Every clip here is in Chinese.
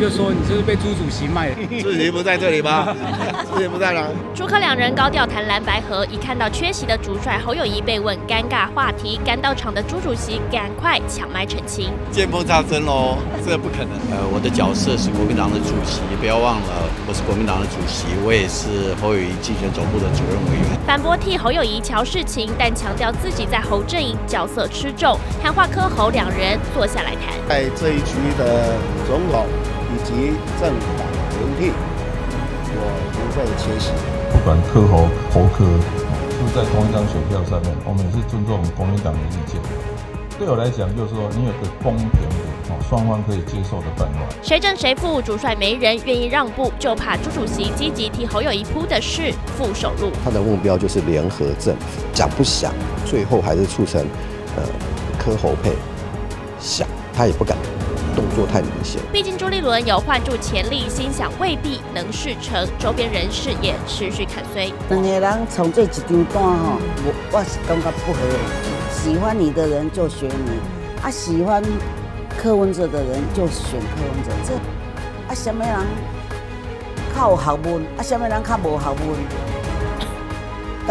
就说你是不是被朱主席卖了？主席不在这里吗？主席不在了。朱柯两人高调谈蓝白河，一看到缺席的主帅侯友谊被问尴尬话题，赶到场的朱主席赶快抢麦澄清：见缝插针喽，这不可能。呃，我的角色是国民党的主席，不要忘了我是国民党的主席，我也是侯友谊竞选总部的主任委员。反驳替侯友谊瞧事情，但强调自己在侯阵营角色吃重，喊话柯侯两人坐下来谈。在这一区的总统。以及政党轮替，我不会缺席。不管柯侯侯科，是不是在同一张选票上面，我们也是尊重国民党的意见。对我来讲，就是说你有个公平的哦，双方可以接受的办法。谁正谁负，主帅没人愿意让步，就怕朱主席积极替侯友谊铺的是副手路。他的目标就是联合政府，讲不想，最后还是促成呃柯侯配，想他也不敢。动作太明显，毕竟朱立伦有换注潜力，心想未必能事成，周边人士也持续看衰。两个人从这几张单哈，我我是感觉不合喜欢你的人就选你，啊喜欢柯文哲的人就选柯文哲，这啊什么人靠学问，啊什么人靠无学问。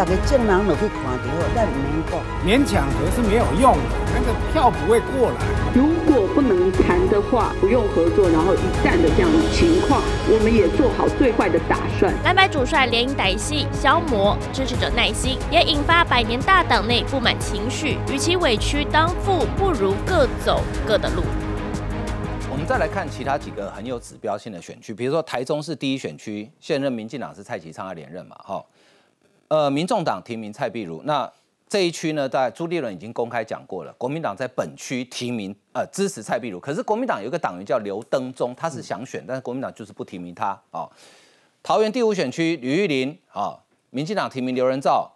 大家正人都去看到，但免讲，勉强合是没有用的，那个票不会过来。如果不能谈的话，不用合作，然后一战的这样的情况，我们也做好最坏的打算。蓝白主帅连营歹戏，消磨支持者耐心，也引发百年大党内不满情绪。与其委屈当父，不如各走各的路。我们再来看其他几个很有指标性的选区，比如说台中市第一选区，现任民进党是蔡其昌要连任嘛？哈。呃，民众党提名蔡壁如，那这一区呢，在朱立伦已经公开讲过了，国民党在本区提名呃支持蔡壁如，可是国民党有一个党员叫刘登忠，他是想选，但是国民党就是不提名他啊。桃园第五选区吕玉玲啊，民进党提名刘仁照，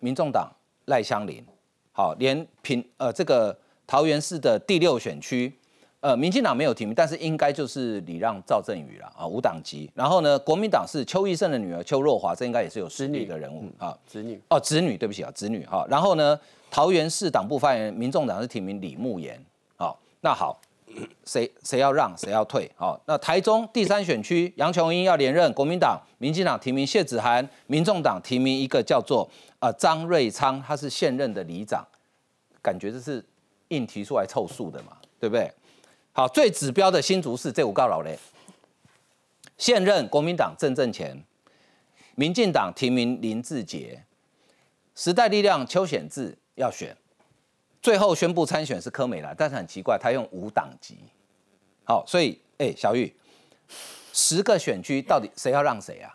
民众党赖香林，好，连平呃这个桃园市的第六选区。呃，民进党没有提名，但是应该就是礼让赵振宇了啊，无党籍。然后呢，国民党是邱义胜的女儿邱若华，这应该也是有实力的人物啊，子女哦，子女，对不起啊，子女哈。然后呢，桃园市党部发言人，民众党是提名李慕言，好，那好，谁谁要让谁要退？好，那台中第三选区杨琼英要连任，国民党、民进党提名谢子涵，民众党提名一个叫做呃张瑞昌，他是现任的里长，感觉这是硬提出来凑数的嘛，对不对？好，最指标的新竹市这五告老雷，现任国民党郑正前，民进党提名林志杰，时代力量邱显志要选，最后宣布参选是柯美兰，但是很奇怪，他用五党籍。好，所以哎，小玉，十个选区到底谁要让谁啊？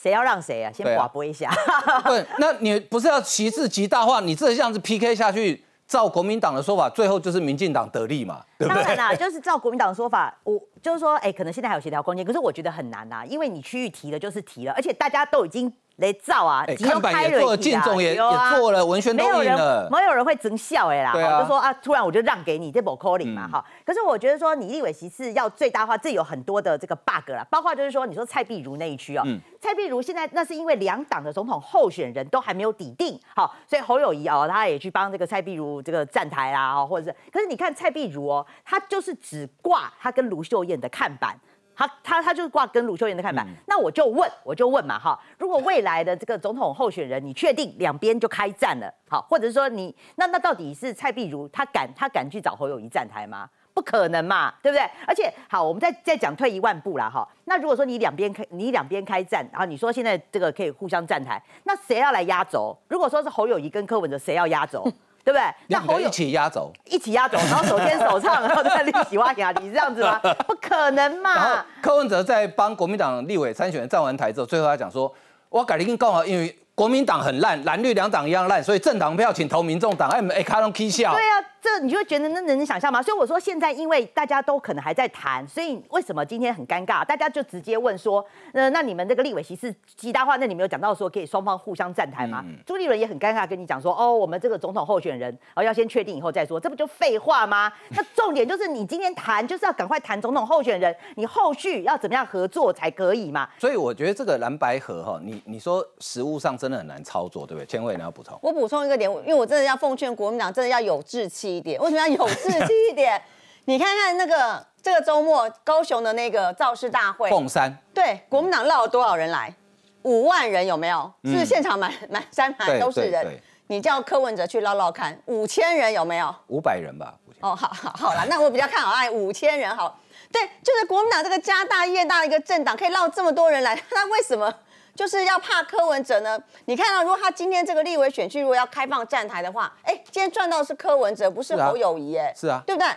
谁要让谁啊？先广播一下。不，那你不是要旗帜极大化？你这样子 PK 下去？照国民党的说法，最后就是民进党得利嘛，对不对？当然啦，就是照国民党的说法，我就是说，哎，可能现在还有协调空间，可是我觉得很难呐，因为你区域提了就是提了，而且大家都已经。来造啊！看板也做了，进总也也做了，文宣都印了。没有人会真笑哎啦，就说啊，突然我就让给你这波 calling 嘛哈。可是我觉得说，你立委席次要最大化，这有很多的这个 bug 啦，包括就是说，你说蔡碧如那一区哦，蔡碧如现在那是因为两党的总统候选人都还没有抵定，好，所以侯友谊哦，他也去帮这个蔡碧如这个站台啦，或者是，可是你看蔡碧如哦，他就是只挂他跟卢秀燕的看板。他他他就是挂跟卢秀燕的看板，那我就问我就问嘛哈，如果未来的这个总统候选人，你确定两边就开战了，好，或者是说你那那到底是蔡碧如他敢他敢去找侯友谊站台吗？不可能嘛，对不对？而且好，我们再再讲退一万步啦哈，那如果说你两边开你两边开战，然后你说现在这个可以互相站台，那谁要来压轴？如果说是侯友谊跟柯文哲，谁要压轴？对不对？那侯友一起压轴，一起压轴，然后手牵手唱，然后在立起挖牙，你这样子吗？不可能嘛！柯文哲在帮国民党立委参选站完台之后，最后他讲说：“我改天刚好因为国民党很烂，蓝绿两党一样烂，所以政党票请投民众党。”哎哎，卡隆 K 笑。对啊。这你就会觉得那能想象吗？所以我说现在因为大家都可能还在谈，所以为什么今天很尴尬？大家就直接问说，呃，那你们这个立委席是极大化？那你没有讲到说可以双方互相站台吗？朱立伦也很尴尬跟你讲说，哦，我们这个总统候选人哦要先确定以后再说，这不就废话吗？那重点就是你今天谈就是要赶快谈总统候选人，你后续要怎么样合作才可以嘛？所以我觉得这个蓝白河哈，你你说实物上真的很难操作，对不对？千惠你要补充？我补充一个点，因为我真的要奉劝国民党真的要有志气一点，为什么要有？志气一点，你看看那个这个周末高雄的那个造势大会，凤山，对，国民党绕了多少人来？五万人有没有？是不是现场满满山满都是人？你叫柯文哲去唠唠看，五千人有没有？五百人吧。哦，好好好了，那我比较看好哎，五千人好。对，就是国民党这个家大业大的一个政党，可以绕这么多人来，那为什么就是要怕柯文哲呢？你看到，如果他今天这个立委选区如果要开放站台的话，哎，今天赚到是柯文哲，不是侯友谊，哎，是啊，对不对？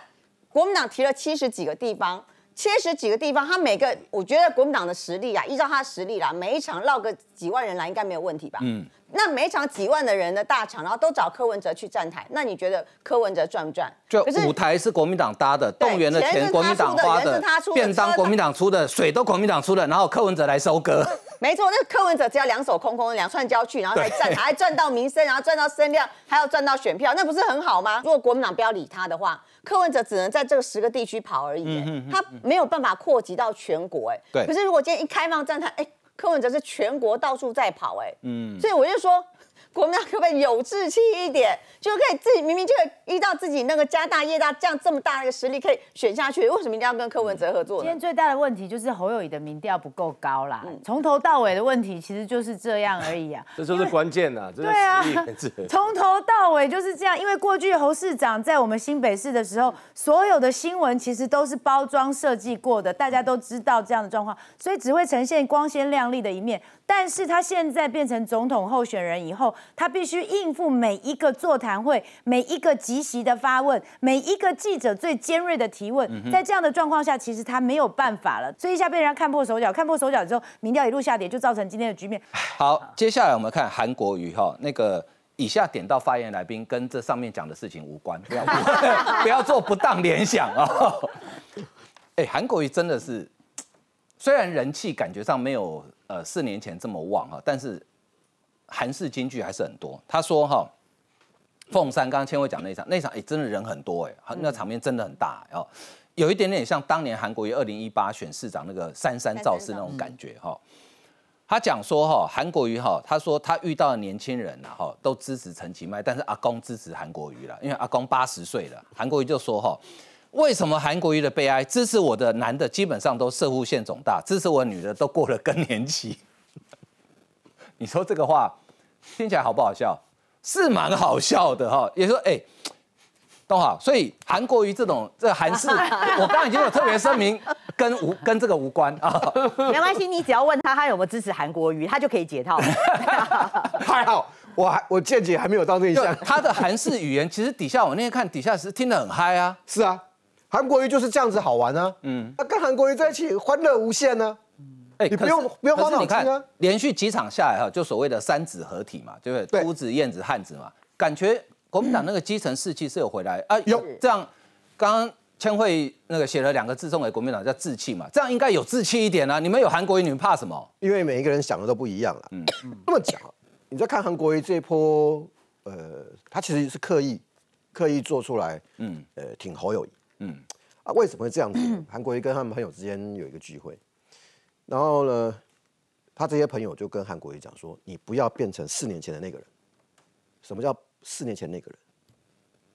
国民党提了七十几个地方。七十几个地方，他每个我觉得国民党的实力啊，依照他的实力啦，每一场绕个几万人来应该没有问题吧？嗯，那每一场几万的人的大场，然后都找柯文哲去站台，那你觉得柯文哲赚不赚？就舞台是国民党搭的，动员的钱国民党花的，便当国民党出的，水都国民党出的，然后柯文哲来收割。没错，那个柯文哲只要两手空空，两串胶去，然后再站台，还赚到名声，然后赚到声量，还要赚到选票，那不是很好吗？如果国民党不要理他的话。柯文哲只能在这个十个地区跑而已，他没有办法扩及到全国，哎，对。可是如果今天一开放站台，哎，柯文哲是全国到处在跑，哎，嗯，所以我就说。国民党可不可以有志气一点，就可以自己明明就依照自己那个家大业大这样这么大的一个实力可以选下去，为什么一定要跟柯文哲合作？今天最大的问题就是侯友谊的民调不够高啦，从头到尾的问题其实就是这样而已啊。这就是关键呐，对啊，从头到尾就是这样。因为过去侯市长在我们新北市的时候，所有的新闻其实都是包装设计过的，大家都知道这样的状况，所以只会呈现光鲜亮丽的一面。但是他现在变成总统候选人以后，他必须应付每一个座谈会、每一个即席的发问、每一个记者最尖锐的提问。在这样的状况下，其实他没有办法了，所以一下被人家看破手脚，看破手脚之后，民调一路下跌，就造成今天的局面。好，接下来我们看韩国瑜哈，那个以下点到发言来宾跟这上面讲的事情无关，不要 不要做不当联想啊。哎，韩国瑜真的是，虽然人气感觉上没有。呃，四年前这么旺哈，但是韩式京剧还是很多。他说哈，凤山刚刚千惠讲那场，那场哎真的人很多哎，那场面真的很大哦，有一点点像当年韩国瑜二零一八选市长那个三山造势那种感觉哈。他讲说哈，韩国瑜哈，他说他遇到的年轻人呐哈，都支持陈其迈，但是阿公支持韩国瑜了，因为阿公八十岁了。韩国瑜就说哈。为什么韩国瑜的悲哀？支持我的男的基本上都射护腺肿大，支持我女的都过了更年期。你说这个话听起来好不好笑？是蛮好笑的哈。也说哎，都好。所以韩国瑜这种这韩式，我刚刚已经有特别声明，跟无跟这个无关啊。没关系，你只要问他他有没有支持韩国瑜，他就可以解套。还好，我还我见解还没有到那一项。他的韩式语言其实底下我那天看底下是听得很嗨啊。是啊。韩国瑜就是这样子好玩啊，嗯，那跟韩国瑜在一起欢乐无限呢，哎，你不用不用花脑筋啊。连续几场下来哈，就所谓的三子合体嘛，对不对？秃子、燕子、汉子嘛，感觉国民党那个基层士气是有回来啊。有这样，刚刚千惠那个写了两个字送给国民党叫志气嘛，这样应该有志气一点啊。你们有韩国瑜，你们怕什么？因为每一个人想的都不一样了。嗯，这么讲，你在看韩国瑜这一波，呃，他其实是刻意刻意做出来，嗯，呃，挺侯友谊，嗯。啊，为什么会这样子？韩国瑜跟他们朋友之间有一个聚会，然后呢，他这些朋友就跟韩国瑜讲说：“你不要变成四年前的那个人。”什么叫四年前那个人？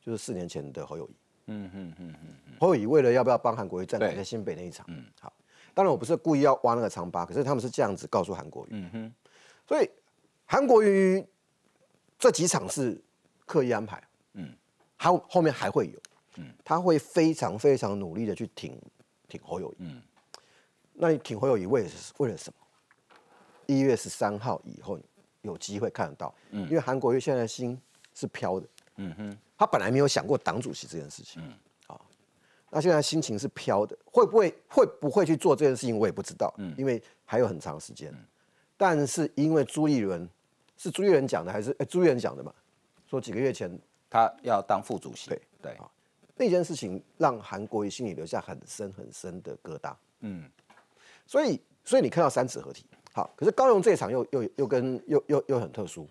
就是四年前的侯友谊。嗯嗯嗯嗯。侯友谊为了要不要帮韩国瑜站台在新北那一场，嗯，好，当然我不是故意要挖那个长疤，可是他们是这样子告诉韩国瑜。嗯哼。所以韩国瑜这几场是刻意安排，嗯，还后面还会有。他会非常非常努力的去挺挺侯友谊。嗯，那你挺侯友谊为是为了什么？一月十三号以后有机会看得到。嗯，因为韩国瑜现在心是飘的。嗯哼，他本来没有想过党主席这件事情。嗯，好，那现在心情是飘的，会不会会不会去做这件事情，我也不知道。嗯，因为还有很长时间。但是因为朱立伦是朱立伦讲的，还是哎朱立伦讲的嘛？说几个月前他要当副主席。对对啊。那件事情让韩国瑜心里留下很深很深的疙瘩，嗯，所以所以你看到三子合体，好，可是高雄这一场又又又跟又又又很特殊，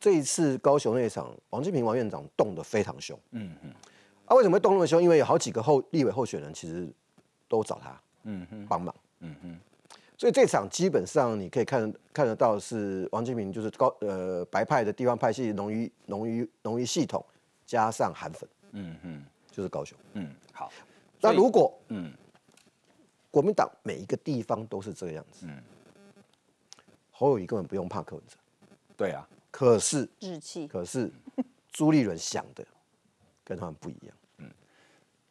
这一次高雄那一场，王金平王院长动得非常凶，嗯嗯，啊，为什么会动那么凶？因为有好几个候立委候选人其实都找他，嗯哼，帮忙，嗯哼，所以这场基本上你可以看看得到是王金平就是高呃白派的地方派系浓于浓于浓于系统加上韩粉。嗯嗯，就是高雄。嗯，好，那如果嗯，国民党每一个地方都是这个样子，嗯，侯友谊根本不用怕柯文哲。对啊，可是日气，可是朱立伦想的跟他们不一样。嗯，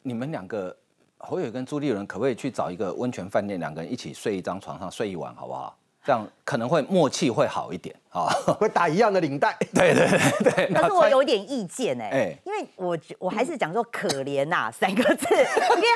你们两个侯友跟朱立伦可不可以去找一个温泉饭店，两个人一起睡一张床上睡一晚，好不好？这样可能会默契会好一点啊，会打一样的领带。对对对对。但是我有点意见哎，因为我我还是讲说可怜呐 三个字，因为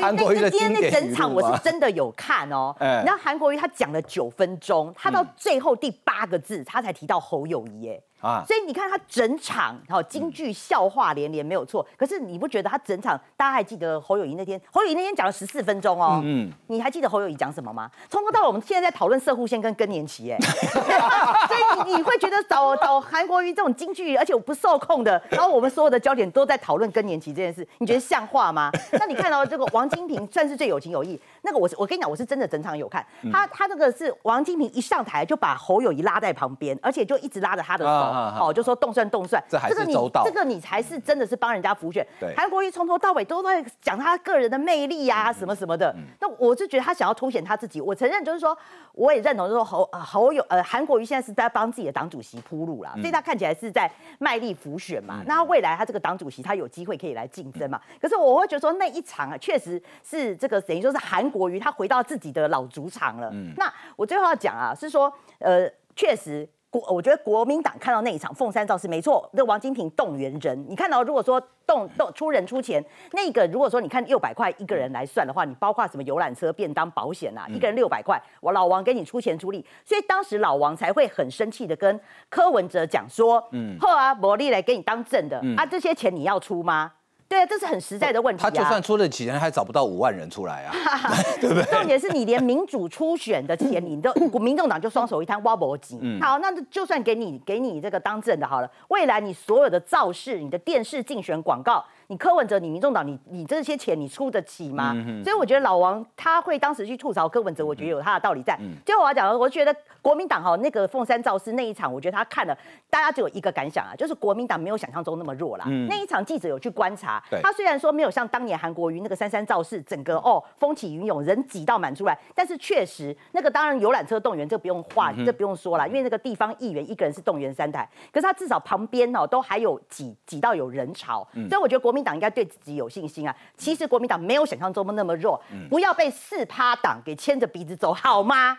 韩国瑜 那今天那整场我是真的有看哦。你知道韩国瑜他讲了九分钟，他到最后第八个字他才提到侯友谊哎。啊，所以你看他整场好京剧笑话连连没有错，可是你不觉得他整场大家还记得侯友谊那天？侯友谊那天讲了十四分钟哦，嗯，你还记得侯友谊讲什么吗？从头到尾我们现在在讨论射户线跟更年期，哎，所以你你会觉得找找韩国瑜这种京剧，而且我不受控的，然后我们所有的焦点都在讨论更年期这件事，你觉得像话吗？那你看到这个王金平算是最有情有义，那个我是我跟你讲，我是真的整场有看，他他这个是王金平一上台就把侯友谊拉在旁边，而且就一直拉着他的手。哦，就说动算动算，这还是周到。这个你才是真的是帮人家浮选。韩国瑜从头到尾都在讲他个人的魅力啊，什么什么的。那我是觉得他想要凸显他自己。我承认就是说，我也认同，就是说侯侯友呃韩国瑜现在是在帮自己的党主席铺路啦，所以他看起来是在卖力浮选嘛。那未来他这个党主席他有机会可以来竞争嘛？可是我会觉得说那一场啊，确实是这个等于说是韩国瑜他回到自己的老主场了。那我最后要讲啊，是说呃，确实。国，我觉得国民党看到那一场凤山造势没错，那王金平动员人，你看到如果说动动出人出钱，那个如果说你看六百块一个人来算的话，你包括什么游览车、便当、保险啊，一个人六百块，我老王给你出钱出力，所以当时老王才会很生气的跟柯文哲讲说，嗯，后啊，伯利来给你当正的，啊，这些钱你要出吗？对啊，这是很实在的问题啊。他就算出得起钱，还找不到五万人出来啊，对不对？重点是你连民主初选的钱，你都民众党就双手一摊挖不急。好，那就算给你给你这个当政的好了，未来你所有的造势、你的电视竞选广告。你柯文哲，你民众党，你你这些钱你出得起吗？所以我觉得老王他会当时去吐槽柯文哲，我觉得有他的道理在。最后我要讲，我觉得国民党哈那个凤山造势那一场，我觉得他看了，大家只有一个感想啊，就是国民党没有想象中那么弱啦。那一场记者有去观察，他虽然说没有像当年韩国瑜那个三山造势，整个哦风起云涌，人挤到满出来，但是确实那个当然游览车动员，这不用话，这不用说了，因为那个地方议员一个人是动员三台，可是他至少旁边哦都还有挤挤到有人潮，所以我觉得国民。民党应该对自己有信心啊！其实国民党没有想象中的那么弱，不要被四趴党给牵着鼻子走，好吗？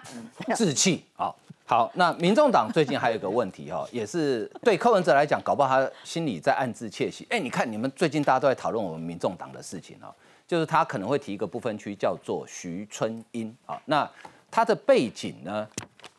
志气好，好。那民众党最近还有一个问题哈，也是对柯文哲来讲，搞不好他心里在暗自窃喜。哎，你看你们最近大家都在讨论我们民众党的事情哦，就是他可能会提一个不分区叫做徐春英啊，那他的背景呢？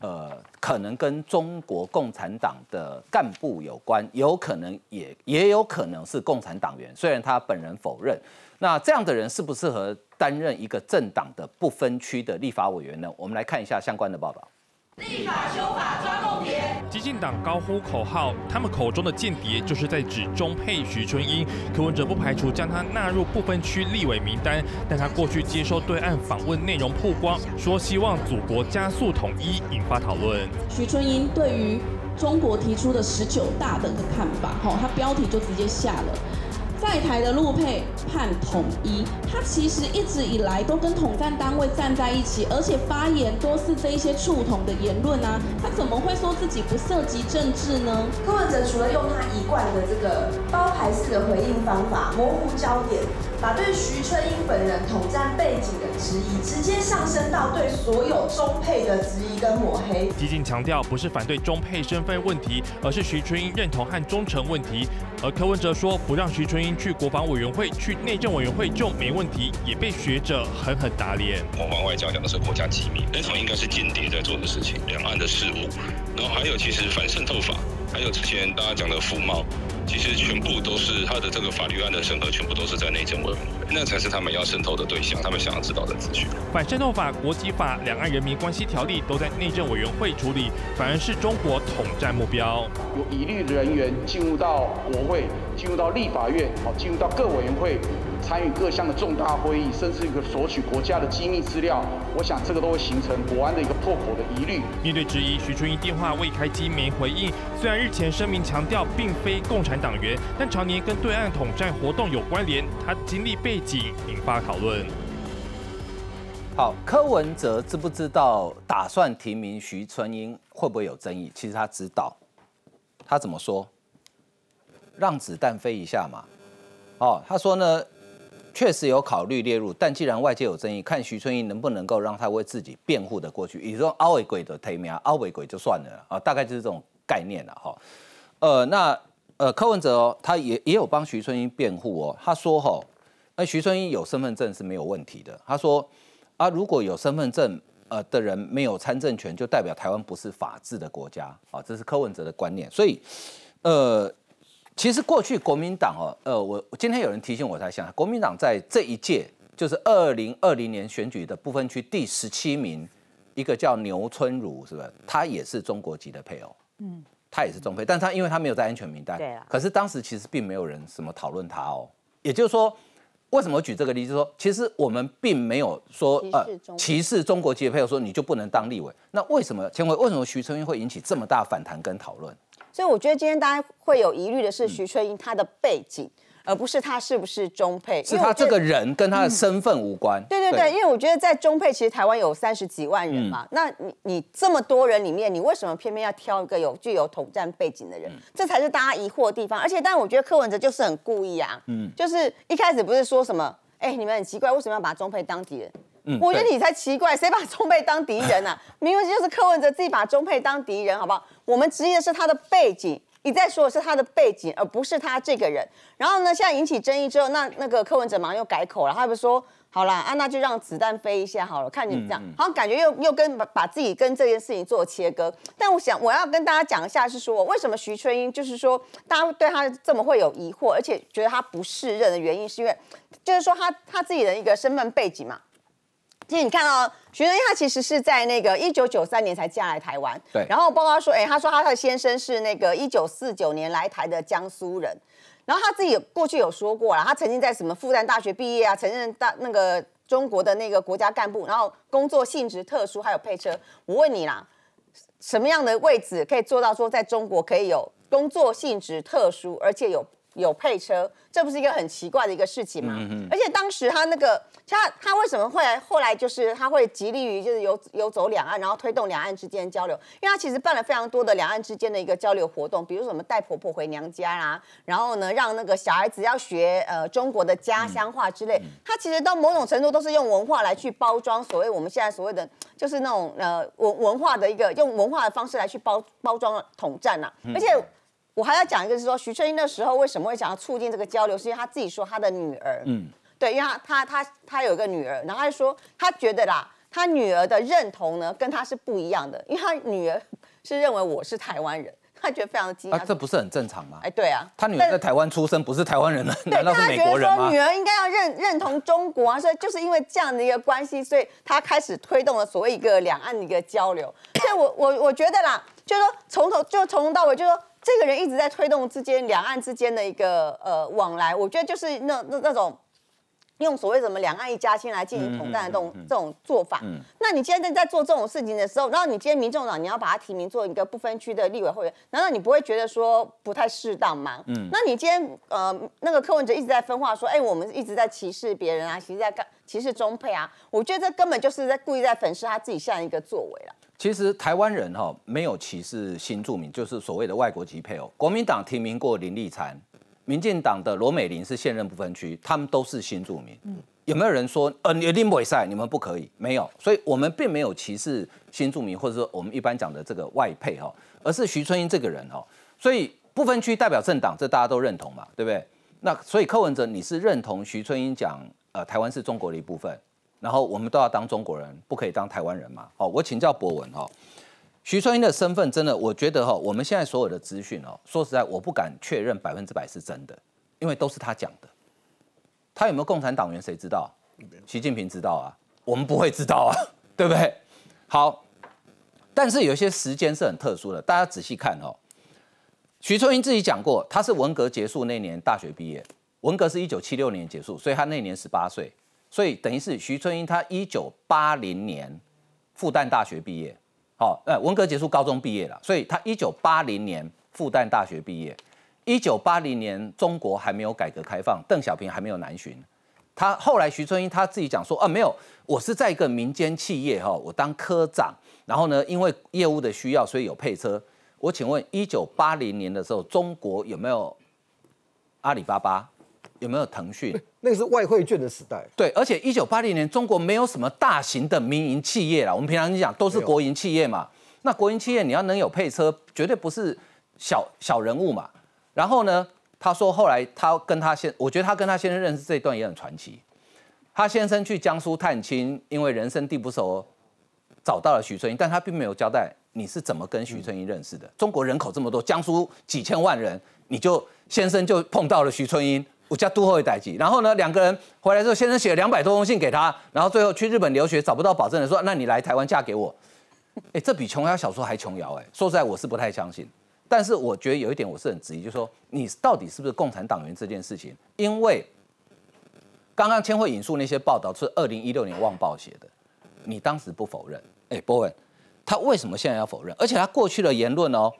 呃，可能跟中国共产党的干部有关，有可能也也有可能是共产党员，虽然他本人否认。那这样的人适不适合担任一个政党的不分区的立法委员呢？我们来看一下相关的报道。立法修法抓重点，激进党高呼口号，他们口中的间谍就是在指中配徐春英。柯文哲不排除将他纳入部分区立委名单，但他过去接受对岸访问内容曝光，说希望祖国加速统一，引发讨论。徐春英对于中国提出的十九大的看法，哈，他标题就直接下了。在台的陆配判统一，他其实一直以来都跟统战单位站在一起，而且发言多是这一些触统的言论啊，他怎么会说自己不涉及政治呢？柯文哲除了用他一贯的这个包牌式的回应方法，模糊焦点。把对徐春英本人统战背景的质疑，直接上升到对所有中配的质疑跟抹黑。激进强调，不是反对中配身份问题，而是徐春英认同和忠诚问题。而柯文哲说，不让徐春英去国防委员会、去内政委员会就没问题，也被学者狠狠打脸。国防外交讲的是国家机密，那场应该是间谍在做的事情，两岸的事务。然后还有，其实反渗透法，还有之前大家讲的服贸。其实全部都是他的这个法律案的审核，全部都是在内政委员会，那才是他们要渗透的对象，他们想要知道的资讯。反渗透法、国际法、两岸人民关系条例都在内政委员会处理，反而是中国统战目标。有疑虑的人员进入到国会，进入到立法院，好，进入到各委员会。参与各项的重大会议，甚至一个索取国家的机密资料，我想这个都会形成国安的一个破口的疑虑。面对质疑，徐春英电话未开机没回应。虽然日前声明强调并非共产党员，但常年跟对岸统战活动有关联，他经历背景引发讨论。好，柯文哲知不知道打算提名徐春英会不会有争议？其实他知道，他怎么说？让子弹飞一下嘛。哦，他说呢，确实有考虑列入，但既然外界有争议，看徐春英能不能够让他为自己辩护的过去。也就是说，凹尾鬼的提名，凹尾鬼就算了啊，大概就是这种概念了哈。呃，那呃，柯文哲哦，他也也有帮徐春英辩护哦。他说哈，那徐春英有身份证是没有问题的。他说啊，如果有身份证呃的人没有参政权，就代表台湾不是法治的国家啊，这是柯文哲的观念。所以呃。其实过去国民党哦，呃，我今天有人提醒我才想，国民党在这一届就是二零二零年选举的部分区第十七名，一个叫牛春如，是不是？他也是中国籍的配偶，嗯，他也是中配，但他因为他没有在安全名单，对可是当时其实并没有人什么讨论他哦，也就是说，为什么举这个例子？说其实我们并没有说呃歧视中国籍的配偶，说你就不能当立委。那为什么前回为什么徐春英会引起这么大反弹跟讨论？所以我觉得今天大家会有疑虑的是徐春英她的背景，而不是她是不是中配。是她这个人跟她的身份无关。对对对，因为我觉得在中配，其实台湾有三十几万人嘛，那你你这么多人里面，你为什么偏偏要挑一个有具有统战背景的人？这才是大家疑惑的地方。而且，但我觉得柯文哲就是很故意啊，嗯，就是一开始不是说什么，哎，你们很奇怪，为什么要把中配当敌人？我觉得你才奇怪，谁把中配当敌人啊？明明就是柯文哲自己把中配当敌人，好不好？我们质疑的是他的背景，你在说的是他的背景，而不是他这个人。然后呢，现在引起争议之后，那那个柯文哲马上又改口了，他不是说好了啊，那就让子弹飞一下好了，看你这样，好像感觉又又跟把把自己跟这件事情做切割。但我想我要跟大家讲一下，是说为什么徐春英就是说大家对他这么会有疑惑，而且觉得他不适任的原因，是因为就是说他他自己的一个身份背景嘛。其实你看哦徐春英，她其实是在那个一九九三年才嫁来台湾。对。然后包括说，哎，他说他的先生是那个一九四九年来台的江苏人。然后他自己过去有说过了，他曾经在什么复旦大学毕业啊，曾任大那个中国的那个国家干部，然后工作性质特殊，还有配车。我问你啦，什么样的位置可以做到说在中国可以有工作性质特殊，而且有？有配车，这不是一个很奇怪的一个事情吗？而且当时他那个他他为什么会后来就是他会极力于就是游游走两岸，然后推动两岸之间交流？因为他其实办了非常多的两岸之间的一个交流活动，比如什么带婆婆回娘家啦，然后呢让那个小孩子要学呃中国的家乡话之类。他其实到某种程度都是用文化来去包装所谓我们现在所谓的就是那种呃文文化的一个用文化的方式来去包包装统战呐，而且。我还要讲一个，是说徐春英那时候为什么会想要促进这个交流，是因为他自己说他的女儿，嗯，对，因为他他他他有一个女儿，然后他说他觉得啦，他女儿的认同呢跟他是不一样的，因为他女儿是认为我是台湾人，他觉得非常的惊讶，这不是很正常吗？哎，对啊，他女儿在台湾出生，不是台湾人呢？难道是美国人吗？女儿应该要认认同中国啊，所以就是因为这样的一个关系，所以他开始推动了所谓一个两岸的一个交流。所以我我我觉得啦，就是说从头就从头到尾就是说。这个人一直在推动之间两岸之间的一个呃往来，我觉得就是那那那种用所谓什么两岸一家亲来进行统战的这种这种做法。那你今天在做这种事情的时候，然后你今天民众党你要把他提名做一个不分区的立委会员，难道你不会觉得说不太适当吗？嗯，那你今天呃那个柯文哲一直在分化说，哎，我们一直在歧视别人啊，其实在干歧视中配啊，我觉得这根本就是在故意在粉饰他自己这样一个作为了。其实台湾人哈没有歧视新住民，就是所谓的外国籍配偶。国民党提名过林立禅，民进党的罗美玲是现任不分区，他们都是新住民。嗯，有没有人说呃你林伟赛你们不可以？没有，所以我们并没有歧视新住民，或者说我们一般讲的这个外配哈，而是徐春英这个人哈。所以不分区代表政党，这大家都认同嘛，对不对？那所以柯文哲你是认同徐春英讲呃台湾是中国的一部分？然后我们都要当中国人，不可以当台湾人嘛？哦，我请教博文哈，徐春英的身份真的，我觉得哈，我们现在所有的资讯哦，说实在，我不敢确认百分之百是真的，因为都是他讲的。他有没有共产党员？谁知道？习近平知道啊，我们不会知道啊，对不对？好，但是有些时间是很特殊的，大家仔细看哦。徐春英自己讲过，他是文革结束那年大学毕业，文革是一九七六年结束，所以他那年十八岁，所以等于是徐春英他一九八零年复旦大学毕业，好，呃，文革结束高中毕业了，所以他一九八零年复旦大学毕业，一九八零年中国还没有改革开放，邓小平还没有南巡，他后来徐春英他自己讲说啊，没有，我是在一个民间企业哈，我当科长，然后呢，因为业务的需要，所以有配车。我请问，一九八零年的时候，中国有没有阿里巴巴？有没有腾讯？那个是外汇券的时代。对，而且一九八零年中国没有什么大型的民营企业啦，我们平常讲都是国营企业嘛。那国营企业你要能有配车，绝对不是小小人物嘛。然后呢，他说后来他跟他先，我觉得他跟他先生认识这一段也很传奇。他先生去江苏探亲，因为人生地不熟，找到了徐春英，但他并没有交代。你是怎么跟徐春英认识的？中国人口这么多，江苏几千万人，你就先生就碰到了徐春英，我家都会代记。然后呢，两个人回来之后，先生写了两百多封信给他，然后最后去日本留学找不到保证人，说那你来台湾嫁给我。哎，这比琼瑶小说还琼瑶哎。说实在，我是不太相信。但是我觉得有一点我是很质疑，就是说你到底是不是共产党员这件事情？因为刚刚千惠引述那些报道是二零一六年《旺报》写的，你当时不否认。哎，波文。他为什么现在要否认？而且他过去的言论哦，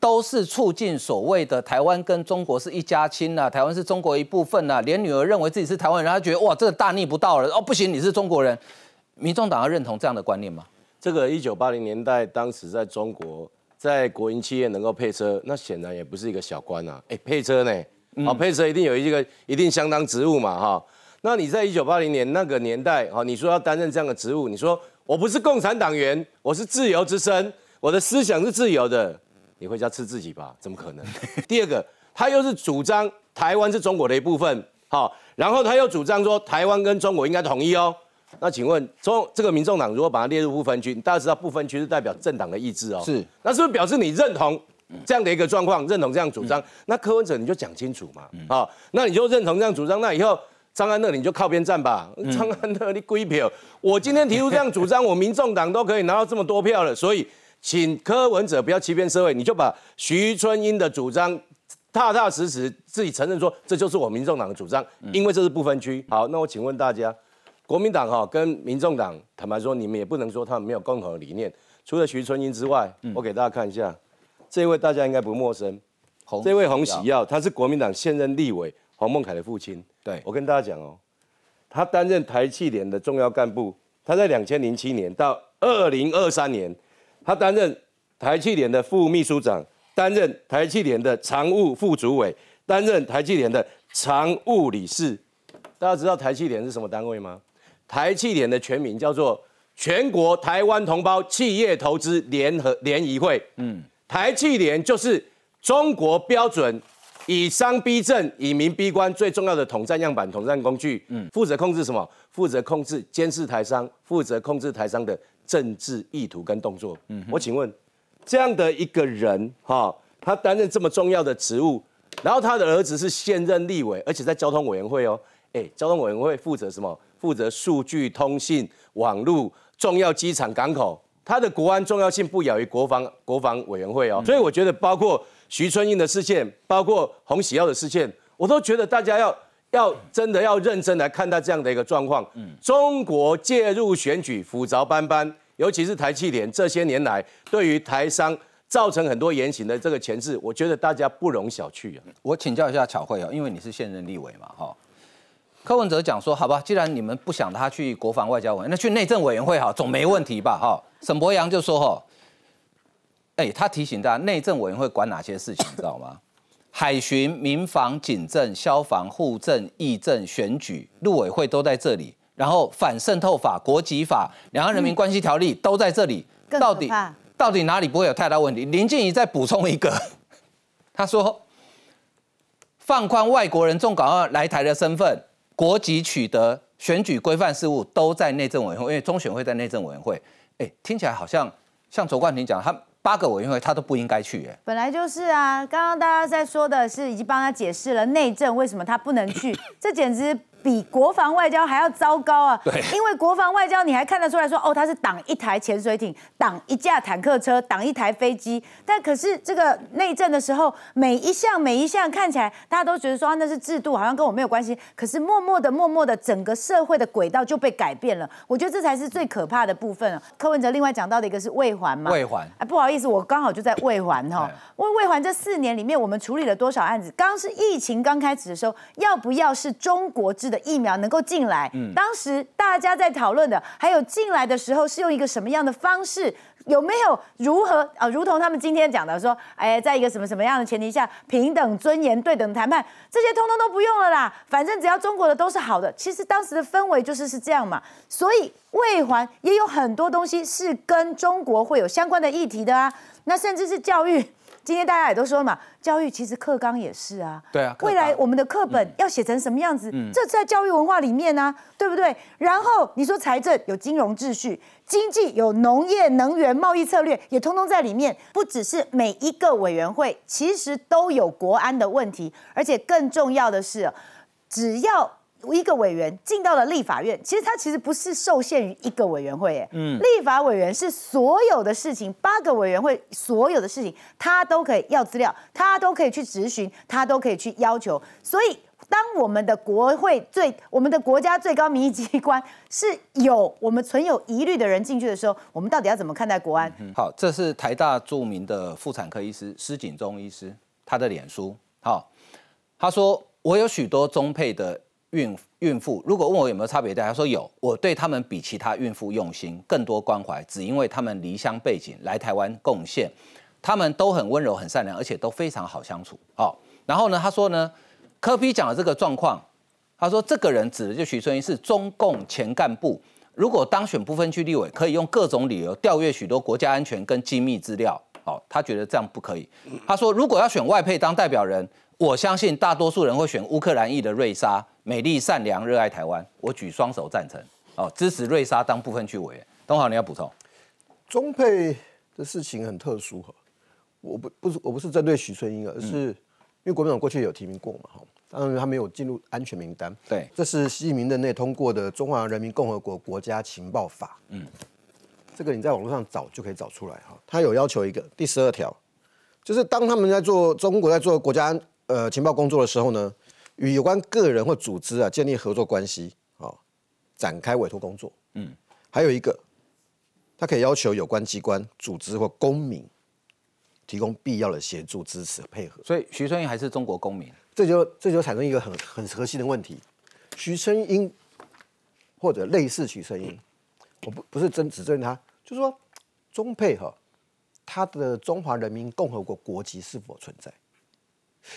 都是促进所谓的台湾跟中国是一家亲呐，台湾是中国一部分呐。连女儿认为自己是台湾人，她觉得哇，这个大逆不道了哦，不行，你是中国人。民众党要认同这样的观念吗？这个一九八零年代，当时在中国，在国营企业能够配车，那显然也不是一个小官啊。哎，配车呢？好，配车一定有一个一定相当职务嘛，哈。那你在一九八零年那个年代，哈，你说要担任这样的职务，你说。我不是共产党员，我是自由之身，我的思想是自由的。你回家吃自己吧，怎么可能？第二个，他又是主张台湾是中国的一部分，好，然后他又主张说台湾跟中国应该统一哦。那请问中这个民众党如果把它列入不分区，大家知道不分区是代表政党的意志哦，是，那是不是表示你认同这样的一个状况，认同这样主张？那柯文哲你就讲清楚嘛，好，那你就认同这样主张，那以后。张安乐，你就靠边站吧。张安乐，你归票。我今天提出这样主张，我民众党都可以拿到这么多票了。所以，请柯文哲不要欺骗社会，你就把徐春英的主张踏踏实实自己承认说，这就是我民众党的主张，因为这是不分区。好，那我请问大家，国民党哈跟民众党，坦白说，你们也不能说他们没有共同的理念。除了徐春英之外，我给大家看一下，这位大家应该不陌生，这位洪喜耀，他是国民党现任立委黄孟凯的父亲。对我跟大家讲哦，他担任台气联的重要干部，他在两千零七年到二零二三年，他担任台气联的副秘书长，担任台气联的常务副主委，担任台气联的常务理事。大家知道台气联是什么单位吗？台气联的全名叫做全国台湾同胞企业投资联合联谊会。嗯，台气联就是中国标准。以商逼政，以民逼官，最重要的统战样板、统战工具，嗯，负责控制什么？负责控制、监视台商，负责控制台商的政治意图跟动作。嗯，我请问，这样的一个人，哈，他担任这么重要的职务，然后他的儿子是现任立委，而且在交通委员会哦，哎，交通委员会负责什么？负责数据、通信、网络、重要机场、港口，他的国安重要性不亚于国防国防委员会哦，所以我觉得包括。徐春英的事件，包括洪喜耀的事件，我都觉得大家要要真的要认真来看待这样的一个状况。嗯，中国介入选举，复杂斑斑，尤其是台气联这些年来对于台商造成很多言行的这个前置，我觉得大家不容小觑啊。我请教一下巧慧哦，因为你是现任立委嘛，哈。柯文哲讲说，好吧，既然你们不想他去国防外交委，那去内政委员会哈，总没问题吧？哈，沈博阳就说，哈。哎，他提醒大家，内政委员会管哪些事情，知道吗？海巡、民防、警政、消防、户政、议政、选举，陆委会都在这里。然后反渗透法、国籍法、两岸人民关系条例都在这里。到底到底哪里不会有太大问题？林静怡再补充一个，他说，放宽外国人中港澳来台的身份、国籍取得、选举规范事务都在内政委员会，因为中选会在内政委员会。哎，听起来好像像卓冠廷讲他。八个委员会他都不应该去，哎，本来就是啊。刚刚大家在说的是，已经帮他解释了内政为什么他不能去，这简直比国防外交还要糟糕啊！对，因为国防外交你还看得出来说，哦，他是挡一台潜水艇，挡一架坦克车，挡一台飞机。但可是这个内政的时候，每一项每一项看起来大家都觉得说那是制度，好像跟我没有关系。可是默默的、默默的，整个社会的轨道就被改变了。我觉得这才是最可怕的部分啊。柯文哲另外讲到的一个是卫环嘛，卫环。哎，不好意思，我刚好就在卫环哈。为卫环这四年里面，我们处理了多少案子？刚刚是疫情刚开始的时候，要不要是中国制的疫苗能够进来？嗯，当时大家在讨论的，还有进来的时候是用一个什么样的方式？有没有如何啊？如同他们今天讲的说，哎，在一个什么什么样的前提下，平等、尊严、对等谈判，这些通通都不用了啦。反正只要中国的都是好的。其实当时的氛围就是是这样嘛。所以卫环也有很多东西是跟中国会有相关的议题的啊。那甚至是教育。今天大家也都说嘛，教育其实课纲也是啊，对啊，未来我们的课本要写成什么样子，这在教育文化里面呢，对不对？然后你说财政有金融秩序，经济有农业、能源、贸易策略，也通通在里面。不只是每一个委员会，其实都有国安的问题，而且更重要的是，只要。一个委员进到了立法院，其实他其实不是受限于一个委员会，哎，嗯，立法委员是所有的事情，八个委员会所有的事情，他都可以要资料，他都可以去质询，他都可以去要求。所以，当我们的国会最，我们的国家最高民意机关是有我们存有疑虑的人进去的时候，我们到底要怎么看待国安？好，这是台大著名的妇产科医师施景忠医师他的脸书，好，他说我有许多中配的。孕孕妇如果问我有没有差别待他说有，我对他们比其他孕妇用心，更多关怀，只因为他们离乡背景来台湾贡献，他们都很温柔、很善良，而且都非常好相处。哦，然后呢，他说呢，科比讲的这个状况，他说这个人指的就徐春英是中共前干部，如果当选不分区立委，可以用各种理由调阅许多国家安全跟机密资料。哦，他觉得这样不可以。他说如果要选外配当代表人。我相信大多数人会选乌克兰裔的瑞莎，美丽善良，热爱台湾。我举双手赞成，哦，支持瑞莎当部分区委员。东豪，你要补充？中配的事情很特殊哈，我不不是我不是针对许春英，而是因为国民党过去有提名过嘛哈，当然他没有进入安全名单。对，这是习近平任内通过的《中华人民共和国国家情报法》。嗯，这个你在网络上找就可以找出来哈。他有要求一个第十二条，就是当他们在做中国在做国家。呃，情报工作的时候呢，与有关个人或组织啊建立合作关系，啊，展开委托工作。嗯，还有一个，他可以要求有关机关、组织或公民提供必要的协助、支持和配合。所以，徐春英还是中国公民，这就这就产生一个很很核心的问题：徐春英或者类似徐春英，我不不是真指证他，就是说中配哈，他的中华人民共和国国籍是否存在？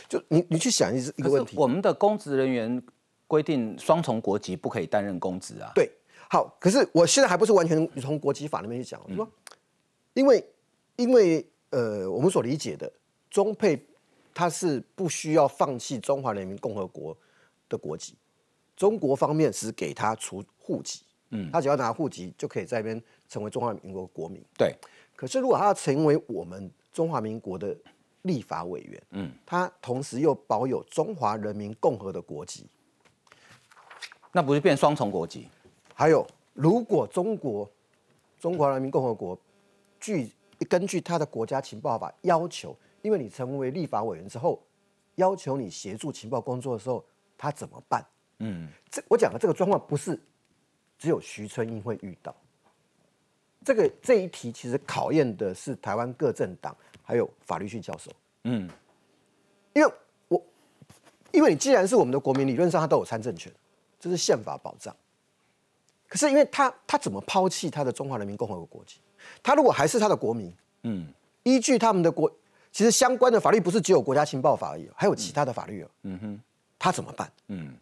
就你你去想一一个问题，我们的公职人员规定双重国籍不可以担任公职啊。对，好，可是我现在还不是完全从国籍法那边去讲，我说，因为因为呃，我们所理解的中配，他是不需要放弃中华人民共和国的国籍，中国方面只给他除户籍，嗯，他只要拿户籍就可以在那边成为中华民国国民。对，可是如果他要成为我们中华民国的。立法委员，嗯，他同时又保有中华人民共和的国籍，那不是变双重国籍？还有，如果中国中华人民共和国据根据他的国家情报法要求，因为你成为立法委员之后，要求你协助情报工作的时候，他怎么办？嗯，这我讲的这个状况不是只有徐春英会遇到，这个这一题其实考验的是台湾各政党。还有法律系教授，嗯，因为我，因为你既然是我们的国民，理论上他都有参政权，这是宪法保障。可是因为他他怎么抛弃他的中华人民共和国国籍？他如果还是他的国民，嗯，依据他们的国，其实相关的法律不是只有国家情报法而已，还有其他的法律哦，嗯哼，他怎么办？嗯，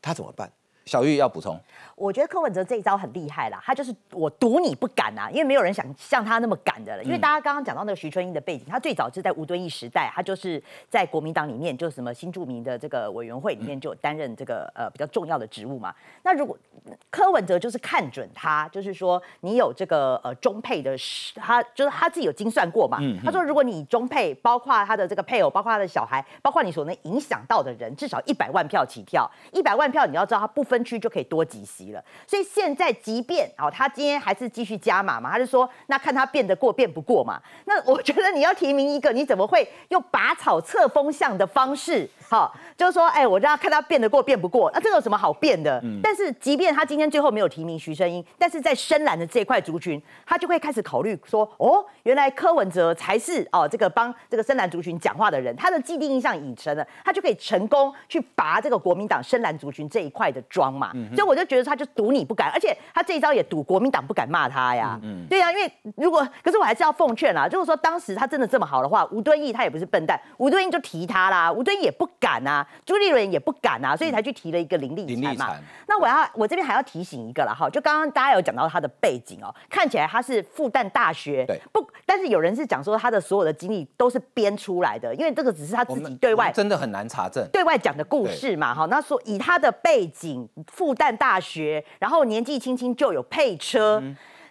他怎么办？小玉要补充。我觉得柯文哲这一招很厉害啦，他就是我赌你不敢啊，因为没有人想像他那么敢的了。因为大家刚刚讲到那个徐春英的背景，他最早是在吴敦义时代，他就是在国民党里面，就是什么新著名的这个委员会里面就担任这个呃比较重要的职务嘛。那如果柯文哲就是看准他，就是说你有这个呃中配的，他就是他自己有精算过嘛。他说如果你中配，包括他的这个配偶，包括他的小孩，包括你所能影响到的人，至少一百万票起跳，一百万票你要知道他不分区就可以多几席。了，所以现在即便哦，他今天还是继续加码嘛，他就说那看他变得过变不过嘛。那我觉得你要提名一个，你怎么会用拔草测风向的方式？好，就是说，哎，我让他看他变得过变不过，那这有什么好变的？但是即便他今天最后没有提名徐声英，但是在深蓝的这一块族群，他就会开始考虑说，哦，原来柯文哲才是哦这个帮这个深蓝族群讲话的人，他的既定印象已成了，他就可以成功去拔这个国民党深蓝族群这一块的妆嘛。所以我就觉得他。就赌你不敢，而且他这一招也赌国民党不敢骂他呀。嗯，对呀，因为如果可是我还是要奉劝啦，如果说当时他真的这么好的话，吴敦义他也不是笨蛋，吴敦义就提他啦，吴敦义也不敢啊，朱立伦也不敢啊，所以才去提了一个林立产嘛。那我要我这边还要提醒一个了哈，就刚刚大家有讲到他的背景哦，看起来他是复旦大学，对，不，但是有人是讲说他的所有的经历都是编出来的，因为这个只是他自己对外真的很难查证，对外讲的故事嘛。哈，那说以他的背景，复旦大学，然后年。纪轻轻就有配车，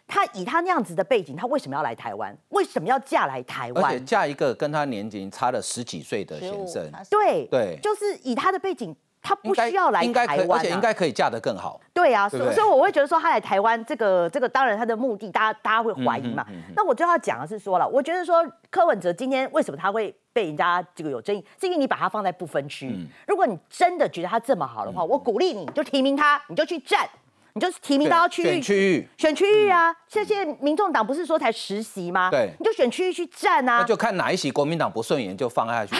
他以他那样子的背景，他为什么要来台湾？为什么要嫁来台湾？而且嫁一个跟他年龄差了十几岁的先生，对对，就是以他的背景。他不需要来台湾，而且应该可以嫁得更好。对啊，所以我会觉得说他来台湾，这个这个当然他的目的，大家大家会怀疑嘛。那我最后要讲的是说了，我觉得说柯文哲今天为什么他会被人家这个有争议，是因为你把他放在不分区。如果你真的觉得他这么好的话，我鼓励你就提名他，你就去站。你就是提名到区域，选区域，选区域啊！这些民众党不是说才实习吗？对，你就选区域去站啊！那就看哪一席国民党不顺眼就放下去。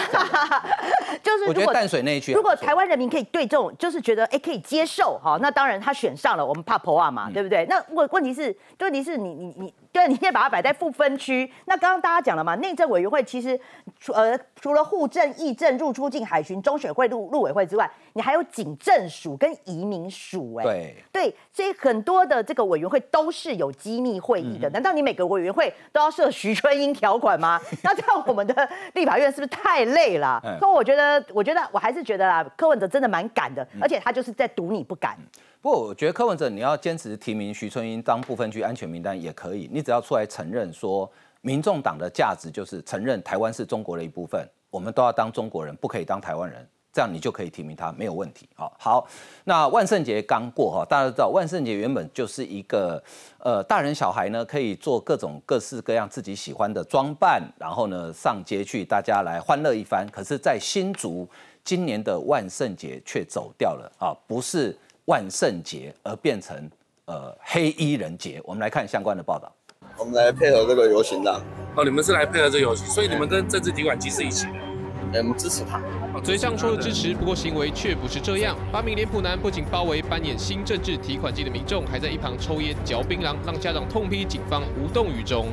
就是我觉得淡水那一区，如果台湾人民可以对这种，就是觉得哎可以接受哈，那当然他选上了，我们怕破啊嘛，对不对？那问问题是，问题是你你你。对，你现在把它摆在不分区。那刚刚大家讲了嘛，内政委员会其实除呃除了户政、议政、入出境海巡、中选会、陆陆委会之外，你还有警政署跟移民署。哎，对对，所以很多的这个委员会都是有机密会议的。难道你每个委员会都要设徐春英条款吗？那这样我们的立法院是不是太累了？所以我觉得，我觉得我还是觉得啦，柯文哲真的蛮敢的，而且他就是在赌你不敢。不过我觉得柯文哲你要坚持提名徐春英当部分区安全名单也可以，你只要出来承认说，民众党的价值就是承认台湾是中国的一部分，我们都要当中国人，不可以当台湾人，这样你就可以提名他，没有问题。好，好，那万圣节刚过哈，大家都知道万圣节原本就是一个呃大人小孩呢可以做各种各式各样自己喜欢的装扮，然后呢上街去大家来欢乐一番。可是，在新竹今年的万圣节却走掉了啊，不是。万圣节而变成呃黑衣人节，我们来看相关的报道。我们来配合这个游行的。哦，你们是来配合这个游行，所以你们跟政治提款机是一起的。我们支持他。嘴上说的支持，不过行为却不是这样。八名脸谱男不仅包围扮演新政治提款机的民众，还在一旁抽烟嚼槟榔，让家长痛批警方无动于衷。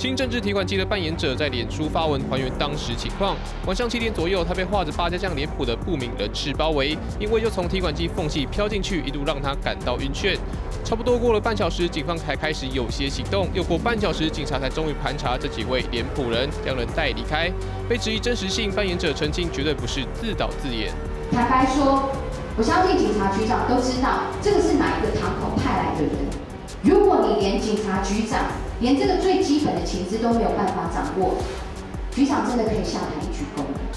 新政治提款机的扮演者在脸书发文还原当时情况。晚上七点左右，他被画着八家将脸谱的不明人士包围，因为就从提款机缝隙飘进去，一度让他感到晕眩。差不多过了半小时，警方才开始有些行动。又过半小时，警察才终于盘查这几位脸谱人，将人带离开。被质疑真实性，扮演者澄清绝对不是自导自演。坦白说，我相信警察局长都知道这个是哪一个堂口派来的人。如果你连警察局长，连这个最基本的情资都没有办法掌握，局长真的可以下台。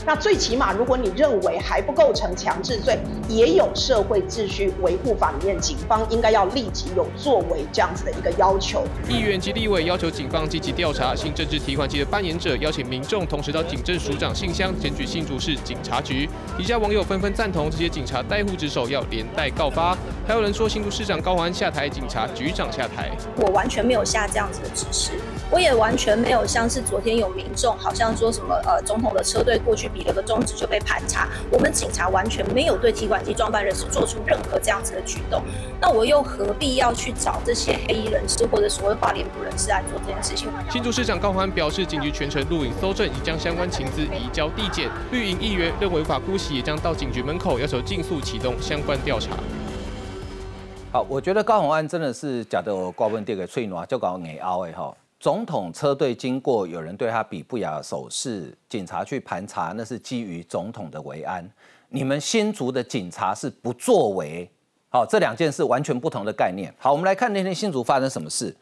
那最起码，如果你认为还不构成强制罪，也有社会秩序维护法里面，警方应该要立即有作为这样子的一个要求。议员及立委要求警方积极调查新政治提款机的扮演者，邀请民众同时到警政署长信箱检举新竹市警察局。底下网友纷纷赞同这些警察带护职守要连带告发，还有人说新竹市长高环下台，警察局长下台。我完全没有下这样子的指示，我也完全没有像是昨天有民众好像说什么呃总统的车队过去。比了个中指就被盘查，我们警察完全没有对提款机装扮人士做出任何这样子的举动，那我又何必要去找这些黑衣人士或者所谓画脸谱人士来做这件事情？新竹市长高欢表示，警局全程录影搜证，已将相关情资移交地检。绿营议员认为法姑息，也将到警局门口要求尽速启动相关调查。好，我觉得高鸿安真的是假的，我挂问这个翠暖就搞内凹哎哈。总统车队经过，有人对他比不雅手势，警察去盘查，那是基于总统的维安。你们新竹的警察是不作为，好，这两件事完全不同的概念。好，我们来看那天新竹发生什么事。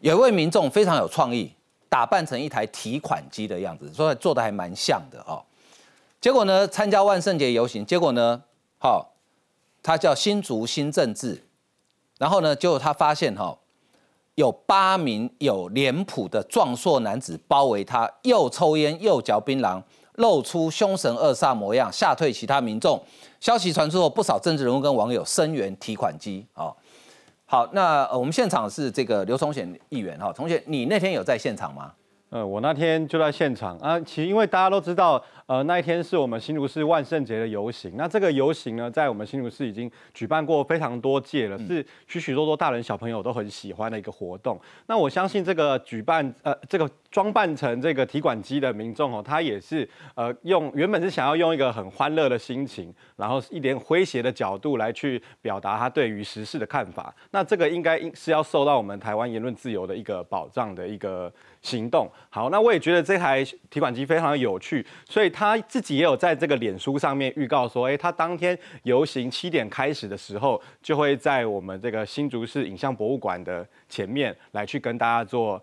有一位民众非常有创意，打扮成一台提款机的样子，所以做的还蛮像的哦。结果呢，参加万圣节游行，结果呢，好，他叫新竹新政治，然后呢，结果他发现哈。有八名有脸谱的壮硕男子包围他，又抽烟又嚼槟榔，露出凶神恶煞模样，吓退其他民众。消息传出后，不少政治人物跟网友声援提款机。哦，好，那我们现场是这个刘崇显议员哈，同学，你那天有在现场吗？呃，我那天就在现场啊。其实因为大家都知道。呃，那一天是我们新竹市万圣节的游行。那这个游行呢，在我们新竹市已经举办过非常多届了，是许许多多大人小朋友都很喜欢的一个活动。那我相信这个举办呃这个装扮成这个提款机的民众哦，他也是呃用原本是想要用一个很欢乐的心情，然后一点诙谐的角度来去表达他对于时事的看法。那这个应该是要受到我们台湾言论自由的一个保障的一个行动。好，那我也觉得这台提款机非常有趣，所以。他自己也有在这个脸书上面预告说，哎，他当天游行七点开始的时候，就会在我们这个新竹市影像博物馆的前面来去跟大家做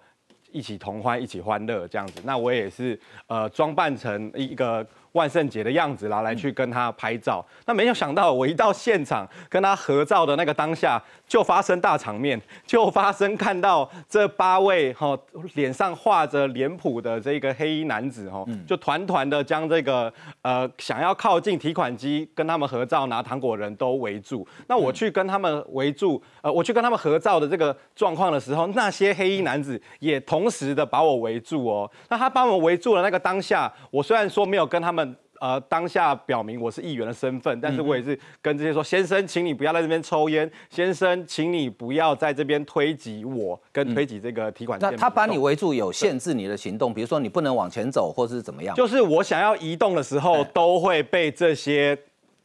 一起同欢、一起欢乐这样子。那我也是呃装扮成一个。万圣节的样子，然后来去跟他拍照。那没有想到，我一到现场跟他合照的那个当下，就发生大场面，就发生看到这八位哈脸上画着脸谱的这个黑衣男子哈，就团团的将这个呃想要靠近提款机跟他们合照拿糖果人都围住。那我去跟他们围住，呃，我去跟他们合照的这个状况的时候，那些黑衣男子也同时的把我围住哦。那他把我围住了那个当下，我虽然说没有跟他们。呃，当下表明我是议员的身份，但是我也是跟这些说，先生，请你不要在这边抽烟，先生，请你不要在这边推挤我，跟推挤这个提款机。那他把你围住，有限制你的行动，比如说你不能往前走，或者是怎么样？就是我想要移动的时候，都会被这些。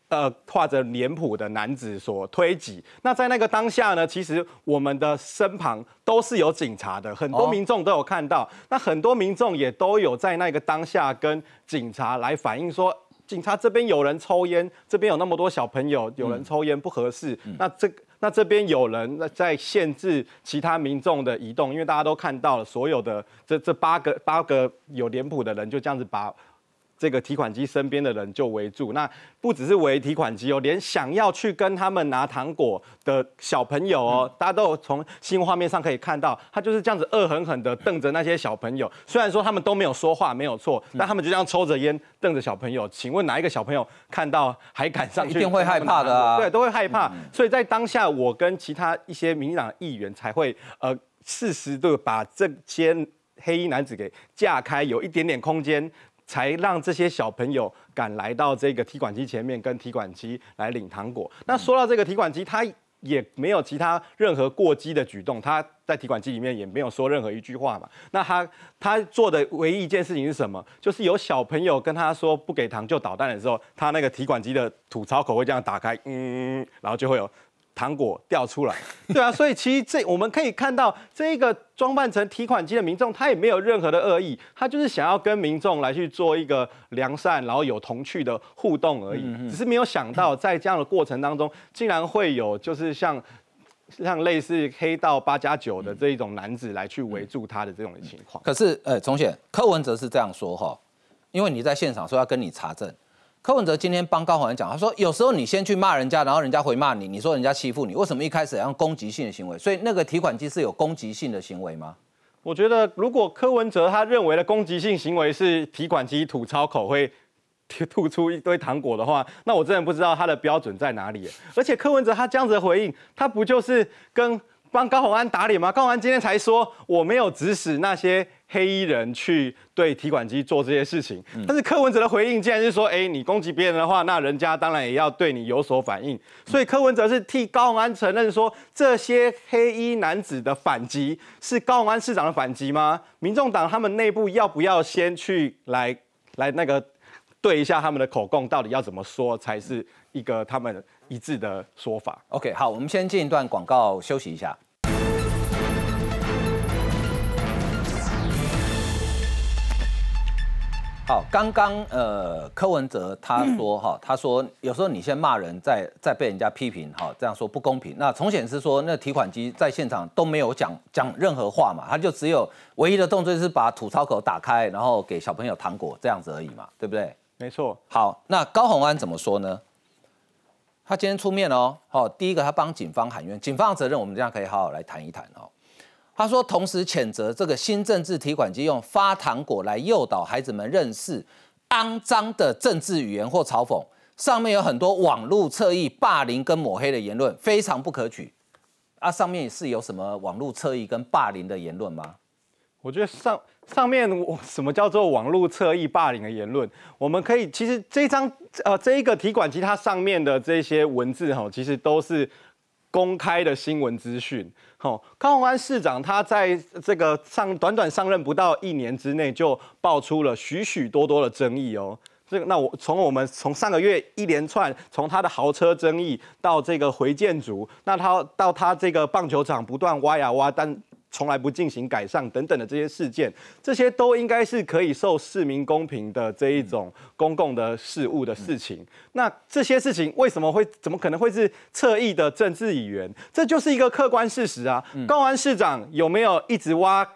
呃，画着脸谱的男子所推挤。那在那个当下呢，其实我们的身旁都是有警察的，很多民众都有看到。那很多民众也都有在那个当下跟警察来反映说，警察这边有人抽烟，这边有那么多小朋友，有人抽烟不合适。那这那这边有人在限制其他民众的移动，因为大家都看到了，所有的这这八个八个有脸谱的人就这样子把。这个提款机身边的人就围住，那不只是围提款机哦，连想要去跟他们拿糖果的小朋友哦，大家都有从新闻画面上可以看到，他就是这样子恶狠狠的瞪着那些小朋友。虽然说他们都没有说话，没有错，但他们就这样抽着烟瞪着小朋友。请问哪一个小朋友看到还敢上去？一定会害怕的啊！对，都会害怕。所以在当下，我跟其他一些民进党议员才会呃适时的把这些黑衣男子给架开，有一点点空间。才让这些小朋友敢来到这个提款机前面，跟提款机来领糖果。那说到这个提款机，他也没有其他任何过激的举动，他在提款机里面也没有说任何一句话嘛。那他他做的唯一一件事情是什么？就是有小朋友跟他说不给糖就捣蛋的时候，他那个提款机的吐槽口会这样打开，嗯，然后就会有。糖果掉出来，对啊，所以其实这我们可以看到，这个装扮成提款机的民众，他也没有任何的恶意，他就是想要跟民众来去做一个良善，然后有童趣的互动而已。只是没有想到，在这样的过程当中，竟然会有就是像像类似黑道八加九的这一种男子来去围住他的这种情况。可是，呃，钟显柯文哲是这样说哈，因为你在现场说要跟你查证。柯文哲今天帮高鸿安讲，他说有时候你先去骂人家，然后人家回骂你，你说人家欺负你，为什么一开始要攻击性的行为？所以那个提款机是有攻击性的行为吗？我觉得如果柯文哲他认为的攻击性行为是提款机吐槽口会吐出一堆糖果的话，那我真的不知道他的标准在哪里。而且柯文哲他这样子的回应，他不就是跟帮高鸿安打脸吗？高鸿安今天才说我没有指使那些。黑衣人去对提款机做这些事情，但是柯文哲的回应竟然是说：“哎，你攻击别人的话，那人家当然也要对你有所反应。”所以柯文哲是替高鸿安承认说，这些黑衣男子的反击是高鸿安市长的反击吗？民众党他们内部要不要先去来来那个对一下他们的口供到底要怎么说才是一个他们一致的说法。OK，好，我们先进一段广告休息一下。好，刚刚呃，柯文哲他说哈，他说有时候你先骂人，再再被人家批评哈，这样说不公平。那从显是说，那提款机在现场都没有讲讲任何话嘛，他就只有唯一的动作是把吐槽口打开，然后给小朋友糖果这样子而已嘛，对不对？没错。好，那高鸿安怎么说呢？他今天出面哦，好，第一个他帮警方喊冤，警方的责任我们这样可以好好来谈一谈哦。他说，同时谴责这个新政治提款机用发糖果来诱导孩子们认识肮脏的政治语言或嘲讽，上面有很多网络侧翼霸凌跟抹黑的言论，非常不可取。啊，上面是有什么网络侧翼跟霸凌的言论吗？我觉得上上面我什么叫做网络侧翼霸凌的言论？我们可以其实这张呃这一个提款机它上面的这些文字哈，其实都是。公开的新闻资讯，好，高鸿安市长他在这个上短短上任不到一年之内，就爆出了许许多多的争议哦。这个，那我从我们从上个月一连串，从他的豪车争议到这个回建筑，那他到他这个棒球场不断挖呀挖，但。从来不进行改善等等的这些事件，这些都应该是可以受市民公平的这一种公共的事务的事情。那这些事情为什么会怎么可能会是侧翼的政治语言？这就是一个客观事实啊。高安市长有没有一直挖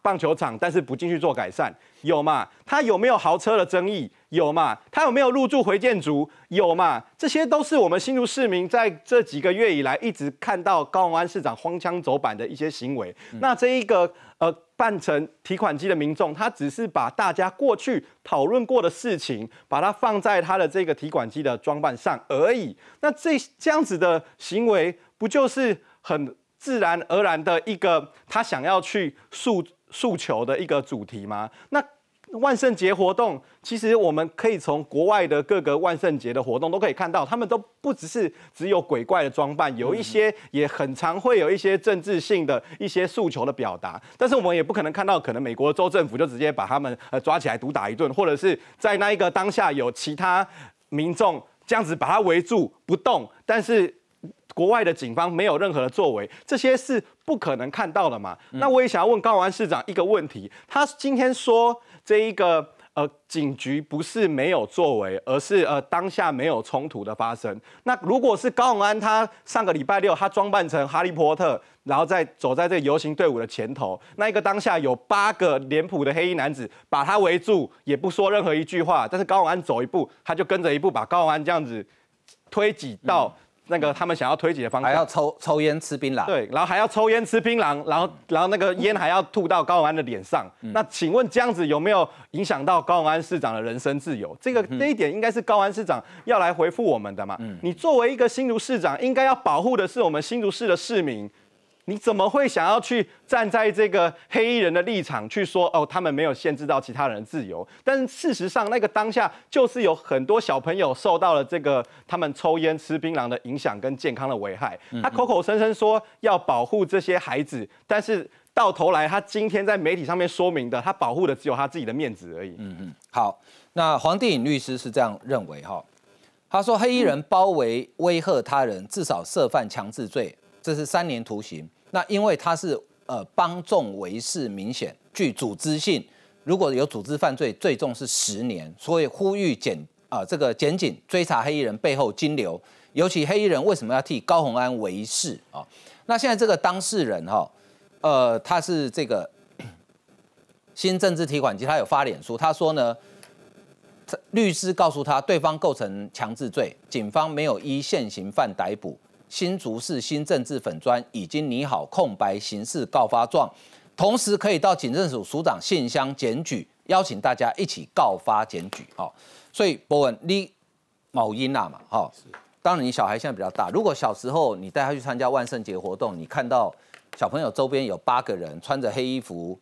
棒球场，但是不进去做改善？有嘛？他有没有豪车的争议？有嘛？他有没有入住回建筑？有嘛？这些都是我们新竹市民在这几个月以来一直看到高雄安市长荒腔走板的一些行为。那这一个呃扮成提款机的民众，他只是把大家过去讨论过的事情，把它放在他的这个提款机的装扮上而已。那这这样子的行为，不就是很自然而然的一个他想要去诉？诉求的一个主题吗？那万圣节活动，其实我们可以从国外的各个万圣节的活动都可以看到，他们都不只是只有鬼怪的装扮，有一些也很常会有一些政治性的一些诉求的表达。但是我们也不可能看到，可能美国州政府就直接把他们呃抓起来毒打一顿，或者是在那一个当下有其他民众这样子把他围住不动，但是。国外的警方没有任何的作为，这些是不可能看到的嘛？那我也想要问高安市长一个问题，他今天说这一个呃警局不是没有作为，而是呃当下没有冲突的发生。那如果是高永安他上个礼拜六他装扮成哈利波特，然后再走在这个游行队伍的前头，那一个当下有八个脸谱的黑衣男子把他围住，也不说任何一句话，但是高永安走一步，他就跟着一步把高永安这样子推挤到。那个他们想要推挤的方式，还要抽抽烟吃槟榔，对，然后还要抽烟吃槟榔，然后然后那个烟还要吐到高永安的脸上。那请问这样子有没有影响到高永安市长的人身自由？这个这一点应该是高安市长要来回复我们的嘛？你作为一个新竹市长，应该要保护的是我们新竹市的市民。你怎么会想要去站在这个黑衣人的立场去说哦，他们没有限制到其他人的自由？但是事实上，那个当下就是有很多小朋友受到了这个他们抽烟吃槟榔的影响跟健康的危害。他口口声声说要保护这些孩子，但是到头来他今天在媒体上面说明的，他保护的只有他自己的面子而已。嗯嗯。好，那黄帝颖律师是这样认为哈，他说黑衣人包围威吓他人，至少涉犯强制罪，这是三年徒刑。那因为他是呃帮众为事，明显具组织性，如果有组织犯罪，最重是十年。所以呼吁检啊这个检警追查黑衣人背后金流，尤其黑衣人为什么要替高鸿安为事啊？那现在这个当事人哈，呃他是这个 新政治提款机，他有发脸书，他说呢，律师告诉他对方构成强制罪，警方没有依现行犯逮捕。新竹市新政治粉砖已经拟好空白刑事告发状，同时可以到警政署署长信箱检举，邀请大家一起告发检举。好，所以博文你某音娜嘛，哈，当然你小孩现在比较大，如果小时候你带他去参加万圣节活动，你看到小朋友周边有八个人穿着黑衣服，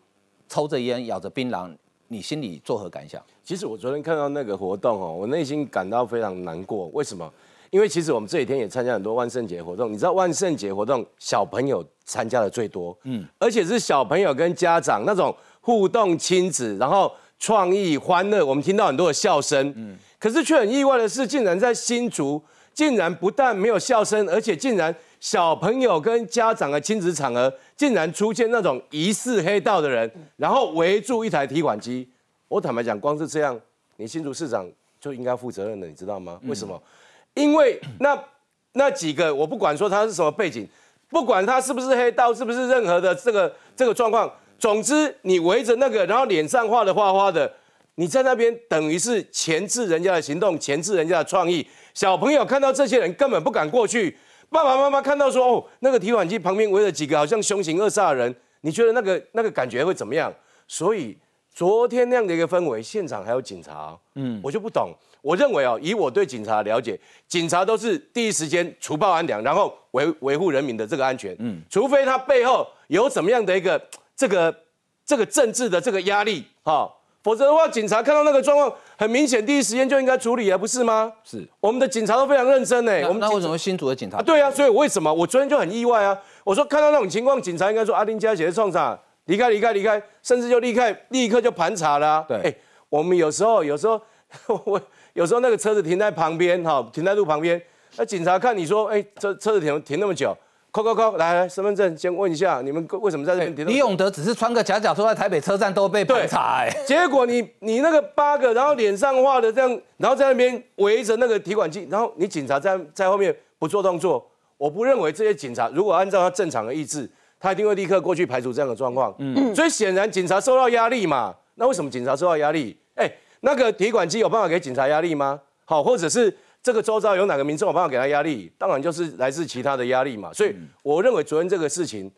抽着烟，咬着槟榔，你心里作何感想？其实我昨天看到那个活动哦，我内心感到非常难过。为什么？因为其实我们这几天也参加很多万圣节活动，你知道万圣节活动小朋友参加的最多，嗯，而且是小朋友跟家长那种互动亲子，然后创意欢乐，我们听到很多的笑声，嗯，可是却很意外的是，竟然在新竹，竟然不但没有笑声，而且竟然小朋友跟家长的亲子场合，竟然出现那种疑似黑道的人，然后围住一台提款机。我坦白讲，光是这样，你新竹市长就应该负责任的，你知道吗？为什么？因为那那几个，我不管说他是什么背景，不管他是不是黑道，是不是任何的这个这个状况，总之你围着那个，然后脸上画的花花的。你在那边等于是钳制人家的行动，钳制人家的创意。小朋友看到这些人根本不敢过去，爸爸妈妈看到说哦，那个提款机旁边围了几个好像凶形恶煞的人，你觉得那个那个感觉会怎么样？所以昨天那样的一个氛围，现场还有警察，嗯，我就不懂。我认为哦，以我对警察的了解，警察都是第一时间除暴安良，然后维维护人民的这个安全，嗯，除非他背后有怎么样的一个这个这个政治的这个压力，哈。否则的话，警察看到那个状况，很明显，第一时间就应该处理啊，不是吗？是，我们的警察都非常认真呢。我们那为什么新竹的警察？对啊，所以为什么我昨天就很意外啊？我说看到那种情况，警察应该说阿丁家姐的创啥？离开，离开，离开，甚至就立刻立刻就盘查了。对，哎，我们有时候有时候我 有时候那个车子停在旁边哈，停在路旁边，那警察看你说，哎，车车子停停那么久。扣扣扣，来来，身份证先问一下，你们为什么在这边？李永德只是穿个假脚拖在台北车站都被排查，哎，结果你你那个八个，然后脸上画的这样，然后在那边围着那个提款机，然后你警察在在后面不做动作，我不认为这些警察如果按照他正常的意志，他一定会立刻过去排除这样的状况。嗯，所以显然警察受到压力嘛，那为什么警察受到压力？哎，那个提款机有办法给警察压力吗？好，或者是？这个周遭有哪个民众有办法给他压力？当然就是来自其他的压力嘛。所以我认为昨天这个事情，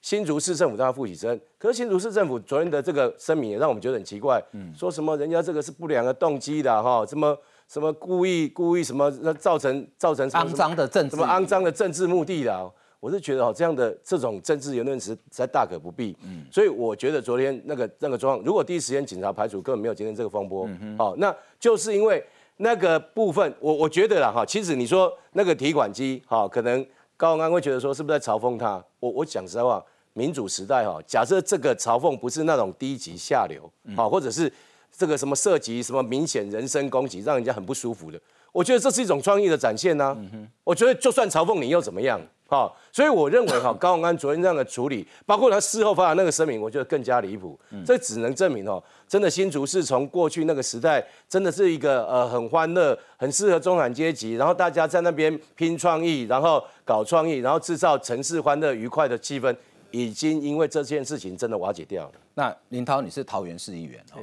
新竹市政府都要负起责任。可是新竹市政府昨天的这个声明也让我们觉得很奇怪，说什么人家这个是不良的动机的哈，什么什么故意故意什么造成造成肮脏的政治什么肮脏的政治目的的，我是觉得哈这样的这种政治言论实在大可不必。嗯所以我觉得昨天那个那个状况，如果第一时间警察排除，根本没有今天这个风波。哦，那就是因为。那个部分，我我觉得啦哈，其实你说那个提款机哈，可能高安会觉得说是不是在嘲讽他？我我讲实在话，民主时代哈，假设这个嘲讽不是那种低级下流，好，或者是这个什么涉及什么明显人身攻击，让人家很不舒服的，我觉得这是一种创意的展现呐。我觉得就算嘲讽你又怎么样？好，所以我认为哈，高永安昨天这样的处理，包括他事后发的那个声明，我觉得更加离谱。这只能证明哦，真的新竹是从过去那个时代，真的是一个呃很欢乐、很适合中产阶级，然后大家在那边拼创意，然后搞创意，然后制造城市欢乐愉快的气氛，已经因为这件事情真的瓦解掉了。那林涛，你是桃园市议员哦，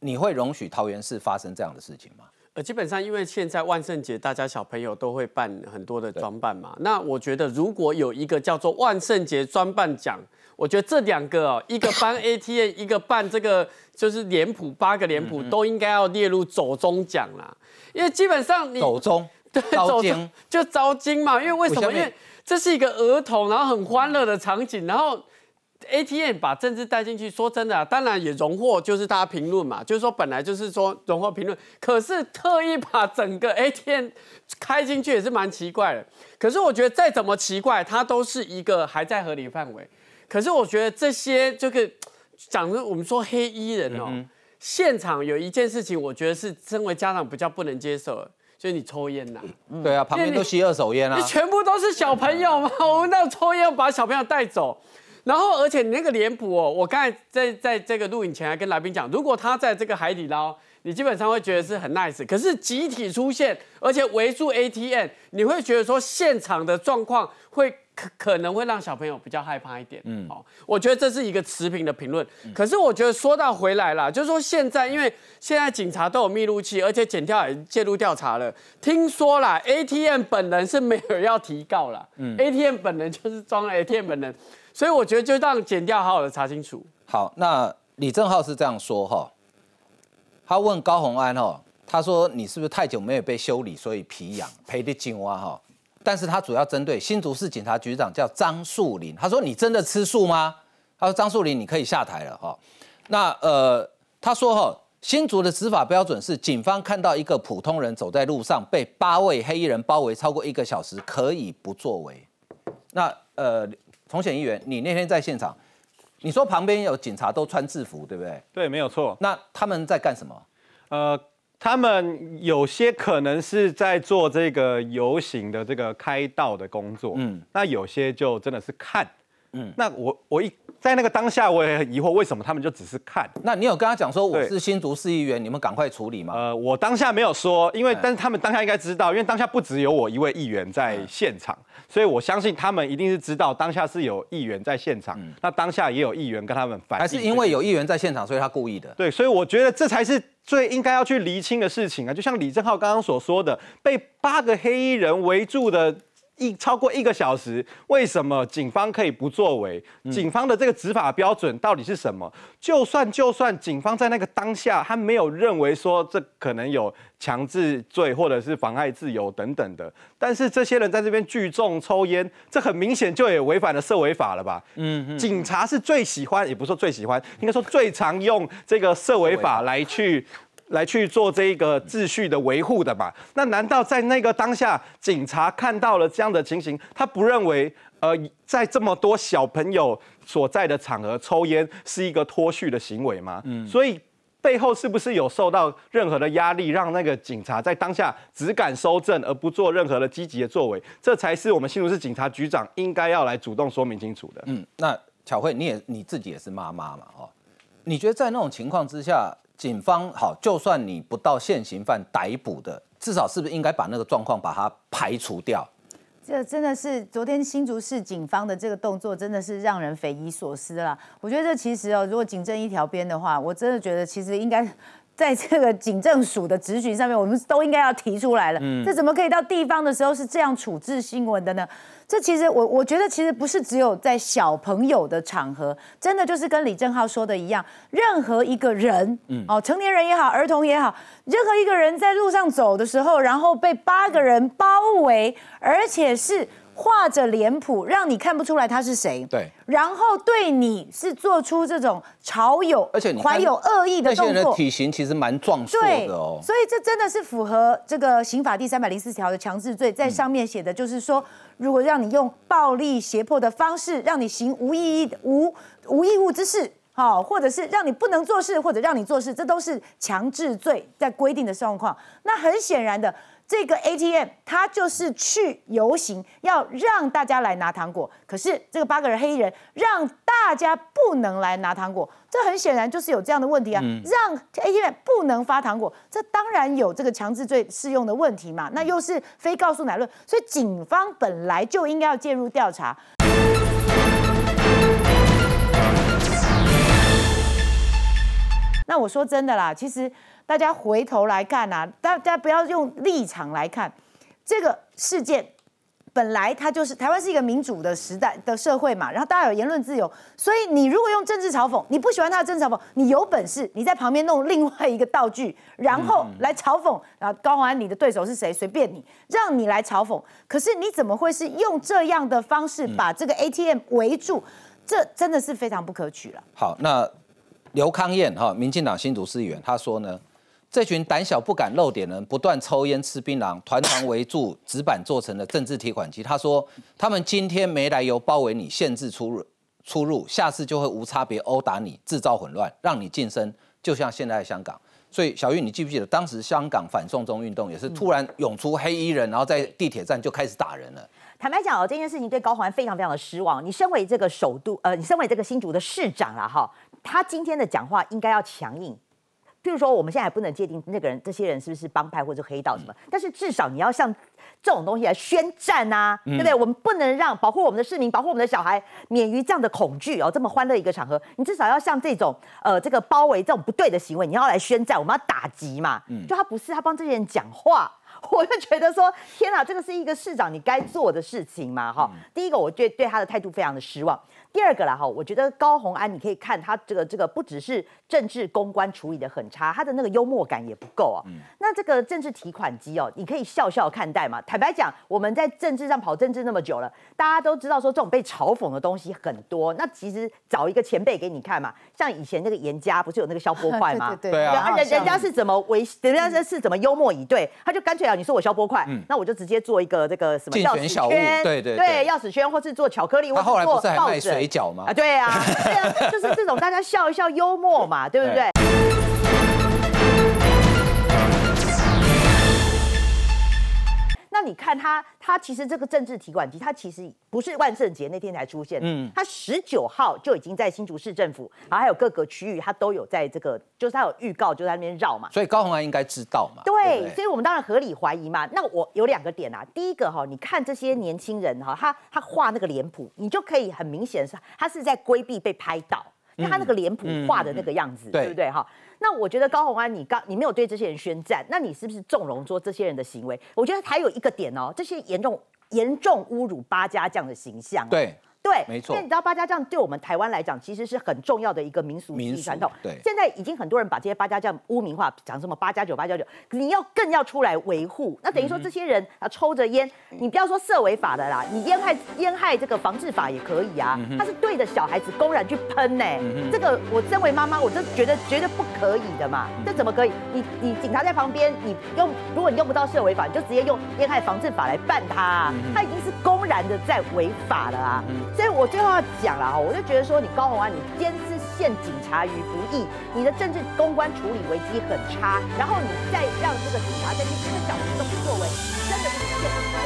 你会容许桃园市发生这样的事情吗？呃，基本上因为现在万圣节，大家小朋友都会扮很多的装扮嘛。那我觉得如果有一个叫做万圣节装扮奖，我觉得这两个哦，一个办 ATM，一个办这个就是脸谱八个脸谱，都应该要列入走中奖啦。因为基本上你走中 对走中就招金嘛。因为为什么？因为这是一个儿童，然后很欢乐的场景，然后。ATM 把政治带进去，说真的，当然也荣获，就是大家评论嘛，就是说本来就是说荣获评论，可是特意把整个 ATM 开进去也是蛮奇怪的。可是我觉得再怎么奇怪，它都是一个还在合理范围。可是我觉得这些这个讲的我们说黑衣人哦，现场有一件事情，我觉得是身为家长比较不能接受的，就是你抽烟呐。对啊，旁边都吸二手烟啊。你全部都是小朋友嘛？我们那抽烟把小朋友带走。然后，而且你那个脸谱哦，我刚才在在这个录影前还跟来宾讲，如果他在这个海底捞，你基本上会觉得是很 nice。可是集体出现，而且围住 ATM，你会觉得说现场的状况会可可能会让小朋友比较害怕一点。嗯，好，我觉得这是一个持平的评论。可是我觉得说到回来了，就是说现在因为现在警察都有密录器，而且检调也介入调查了。听说啦 a t m 本人是没有要提告了。嗯，ATM 本人就是装 ATM 本人。所以我觉得就让剪掉，好好的查清楚。好，那李正浩是这样说哈，他问高洪安哈，他说你是不是太久没有被修理，所以皮痒赔的紧蛙哈？但是他主要针对新竹市警察局长叫张树林，他说你真的吃素吗？他说张树林你可以下台了哈。那呃，他说哈，新竹的执法标准是警方看到一个普通人走在路上被八位黑衣人包围超过一个小时，可以不作为。那呃。重选议员，你那天在现场，你说旁边有警察都穿制服，对不对？对，没有错。那他们在干什么？呃，他们有些可能是在做这个游行的这个开道的工作，嗯，那有些就真的是看，嗯，那我我一在那个当下我也很疑惑，为什么他们就只是看？那你有跟他讲说我是新竹市议员，你们赶快处理吗？呃，我当下没有说，因为但是他们当下应该知道，因为当下不只有我一位议员在现场，所以我相信他们一定是知道当下是有议员在现场，那当下也有议员跟他们反映，还是因为有议员在现场，所以他故意的？对，所以我觉得这才是。最应该要去厘清的事情啊，就像李正浩刚刚所说的，被八个黑衣人围住的一超过一个小时，为什么警方可以不作为？警方的这个执法标准到底是什么？就算就算警方在那个当下，他没有认为说这可能有强制罪或者是妨碍自由等等的，但是这些人在这边聚众抽烟，这很明显就也违反了社违法了吧？嗯，警察是最喜欢，也不是说最喜欢，应该说最常用这个社违法来去。来去做这个秩序的维护的嘛？那难道在那个当下，警察看到了这样的情形，他不认为呃，在这么多小朋友所在的场合抽烟是一个脱序的行为吗？嗯，所以背后是不是有受到任何的压力，让那个警察在当下只敢收证而不做任何的积极的作为？这才是我们新竹市警察局长应该要来主动说明清楚的。嗯，那巧慧，你也你自己也是妈妈嘛？哦，你觉得在那种情况之下？警方好，就算你不到现行犯逮捕的，至少是不是应该把那个状况把它排除掉？这真的是昨天新竹市警方的这个动作，真的是让人匪夷所思了。我觉得这其实哦，如果警政一条边的话，我真的觉得其实应该。在这个警政署的质询上面，我们都应该要提出来了。嗯，这怎么可以到地方的时候是这样处置新闻的呢？这其实我我觉得其实不是只有在小朋友的场合，真的就是跟李正浩说的一样，任何一个人，嗯，哦，成年人也好，儿童也好，任何一个人在路上走的时候，然后被八个人包围，而且是。画着脸谱，让你看不出来他是谁。对，然后对你是做出这种嘲有，而且你怀有恶意的动作。那些人的体型其实蛮壮硕的哦。所以这真的是符合这个刑法第三百零四条的强制罪，在上面写的就是说，如果让你用暴力胁迫的方式，让你行无意义、无无义务之事，好，或者是让你不能做事，或者让你做事，这都是强制罪在规定的状况。那很显然的。这个 ATM 它就是去游行，要让大家来拿糖果。可是这个八个人黑衣人让大家不能来拿糖果，这很显然就是有这样的问题啊！让 ATM 不能发糖果，这当然有这个强制罪适用的问题嘛？那又是非告诉乃论，所以警方本来就应该要介入调查。那我说真的啦，其实。大家回头来看啊，大家不要用立场来看这个事件，本来它就是台湾是一个民主的时代的社会嘛，然后大家有言论自由，所以你如果用政治嘲讽，你不喜欢他的政治嘲讽，你有本事你在旁边弄另外一个道具，然后来嘲讽，然后高宏安你的对手是谁，随便你，让你来嘲讽，可是你怎么会是用这样的方式把这个 ATM 围住？这真的是非常不可取了。好，那刘康燕哈，民进党新竹市议员，他说呢？这群胆小不敢露点的人，不断抽烟吃槟榔，团团围住纸板做成的政治提款机。他说，他们今天没来由包围你，限制出入，出入，下次就会无差别殴打你，制造混乱，让你晋升，就像现在的香港。所以，小玉，你记不记得当时香港反送中运动也是突然涌出黑衣人，然后在地铁站就开始打人了。坦白讲哦，这件事情对高环非常非常的失望。你身为这个首都，呃，你身为这个新竹的市长啦，哈，他今天的讲话应该要强硬。譬如说，我们现在还不能界定那个人、这些人是不是帮派或者黑道什么，但是至少你要向这种东西来宣战啊，对不对？我们不能让保护我们的市民、保护我们的小孩免于这样的恐惧哦。这么欢乐一个场合，你至少要像这种呃这个包围这种不对的行为，你要来宣战，我们要打击嘛。就他不是他帮这些人讲话，我就觉得说天哪，这个是一个市长你该做的事情嘛。哈，第一个我对对他的态度非常的失望。第二个啦哈，我觉得高红安你可以看他这个这个不只是政治公关处理的很差，他的那个幽默感也不够啊。那这个政治提款机哦，你可以笑笑看待嘛。坦白讲，我们在政治上跑政治那么久了，大家都知道说这种被嘲讽的东西很多。那其实找一个前辈给你看嘛，像以前那个严家不是有那个消波块吗？对啊，人人家是怎么维人家是是怎么幽默以对，他就干脆啊，你说我消波块，那我就直接做一个这个什么钥匙圈，对对对，钥匙圈或是做巧克力，他后来不是还卖水饺吗？啊，对啊，对啊，就是这种大家笑一笑幽默嘛，对不对？那你看他，他其实这个政治提款机，他其实不是万圣节那天才出现，嗯，他十九号就已经在新竹市政府，然后还有各个区域，他都有在这个，就是他有预告，就在那边绕嘛。所以高鸿安应该知道嘛？对，所以我们当然合理怀疑嘛。那我有两个点啊，第一个哈，你看这些年轻人哈，他他画那个脸谱，你就可以很明显是他是在规避被拍到，因为他那个脸谱画的那个样子，对不对哈？那我觉得高鸿安，你刚你没有对这些人宣战，那你是不是纵容说这些人的行为？我觉得还有一个点哦，这些严重严重侮辱八家将的形象。对。对，没错。因为你知道八家将对我们台湾来讲，其实是很重要的一个民俗传统。对。现在已经很多人把这些八家将污名化，讲什么八加九、八加九，你要更要出来维护。那等于说这些人啊，抽着烟，你不要说涉违法的啦，你烟害烟害这个防治法也可以啊。他是对着小孩子公然去喷呢，这个我身为妈妈，我就觉得绝对不可以的嘛。这怎么可以？你你警察在旁边，你用如果你用不到涉违法，你就直接用烟害防治法来办他。他已经是公然的在违法了啊。所以我最后要讲了哈，我就觉得说你高红安，你监视陷警察于不义，你的政治公关处理危机很差，然后你再让这个警察在这个小时都不作为，真的是陷。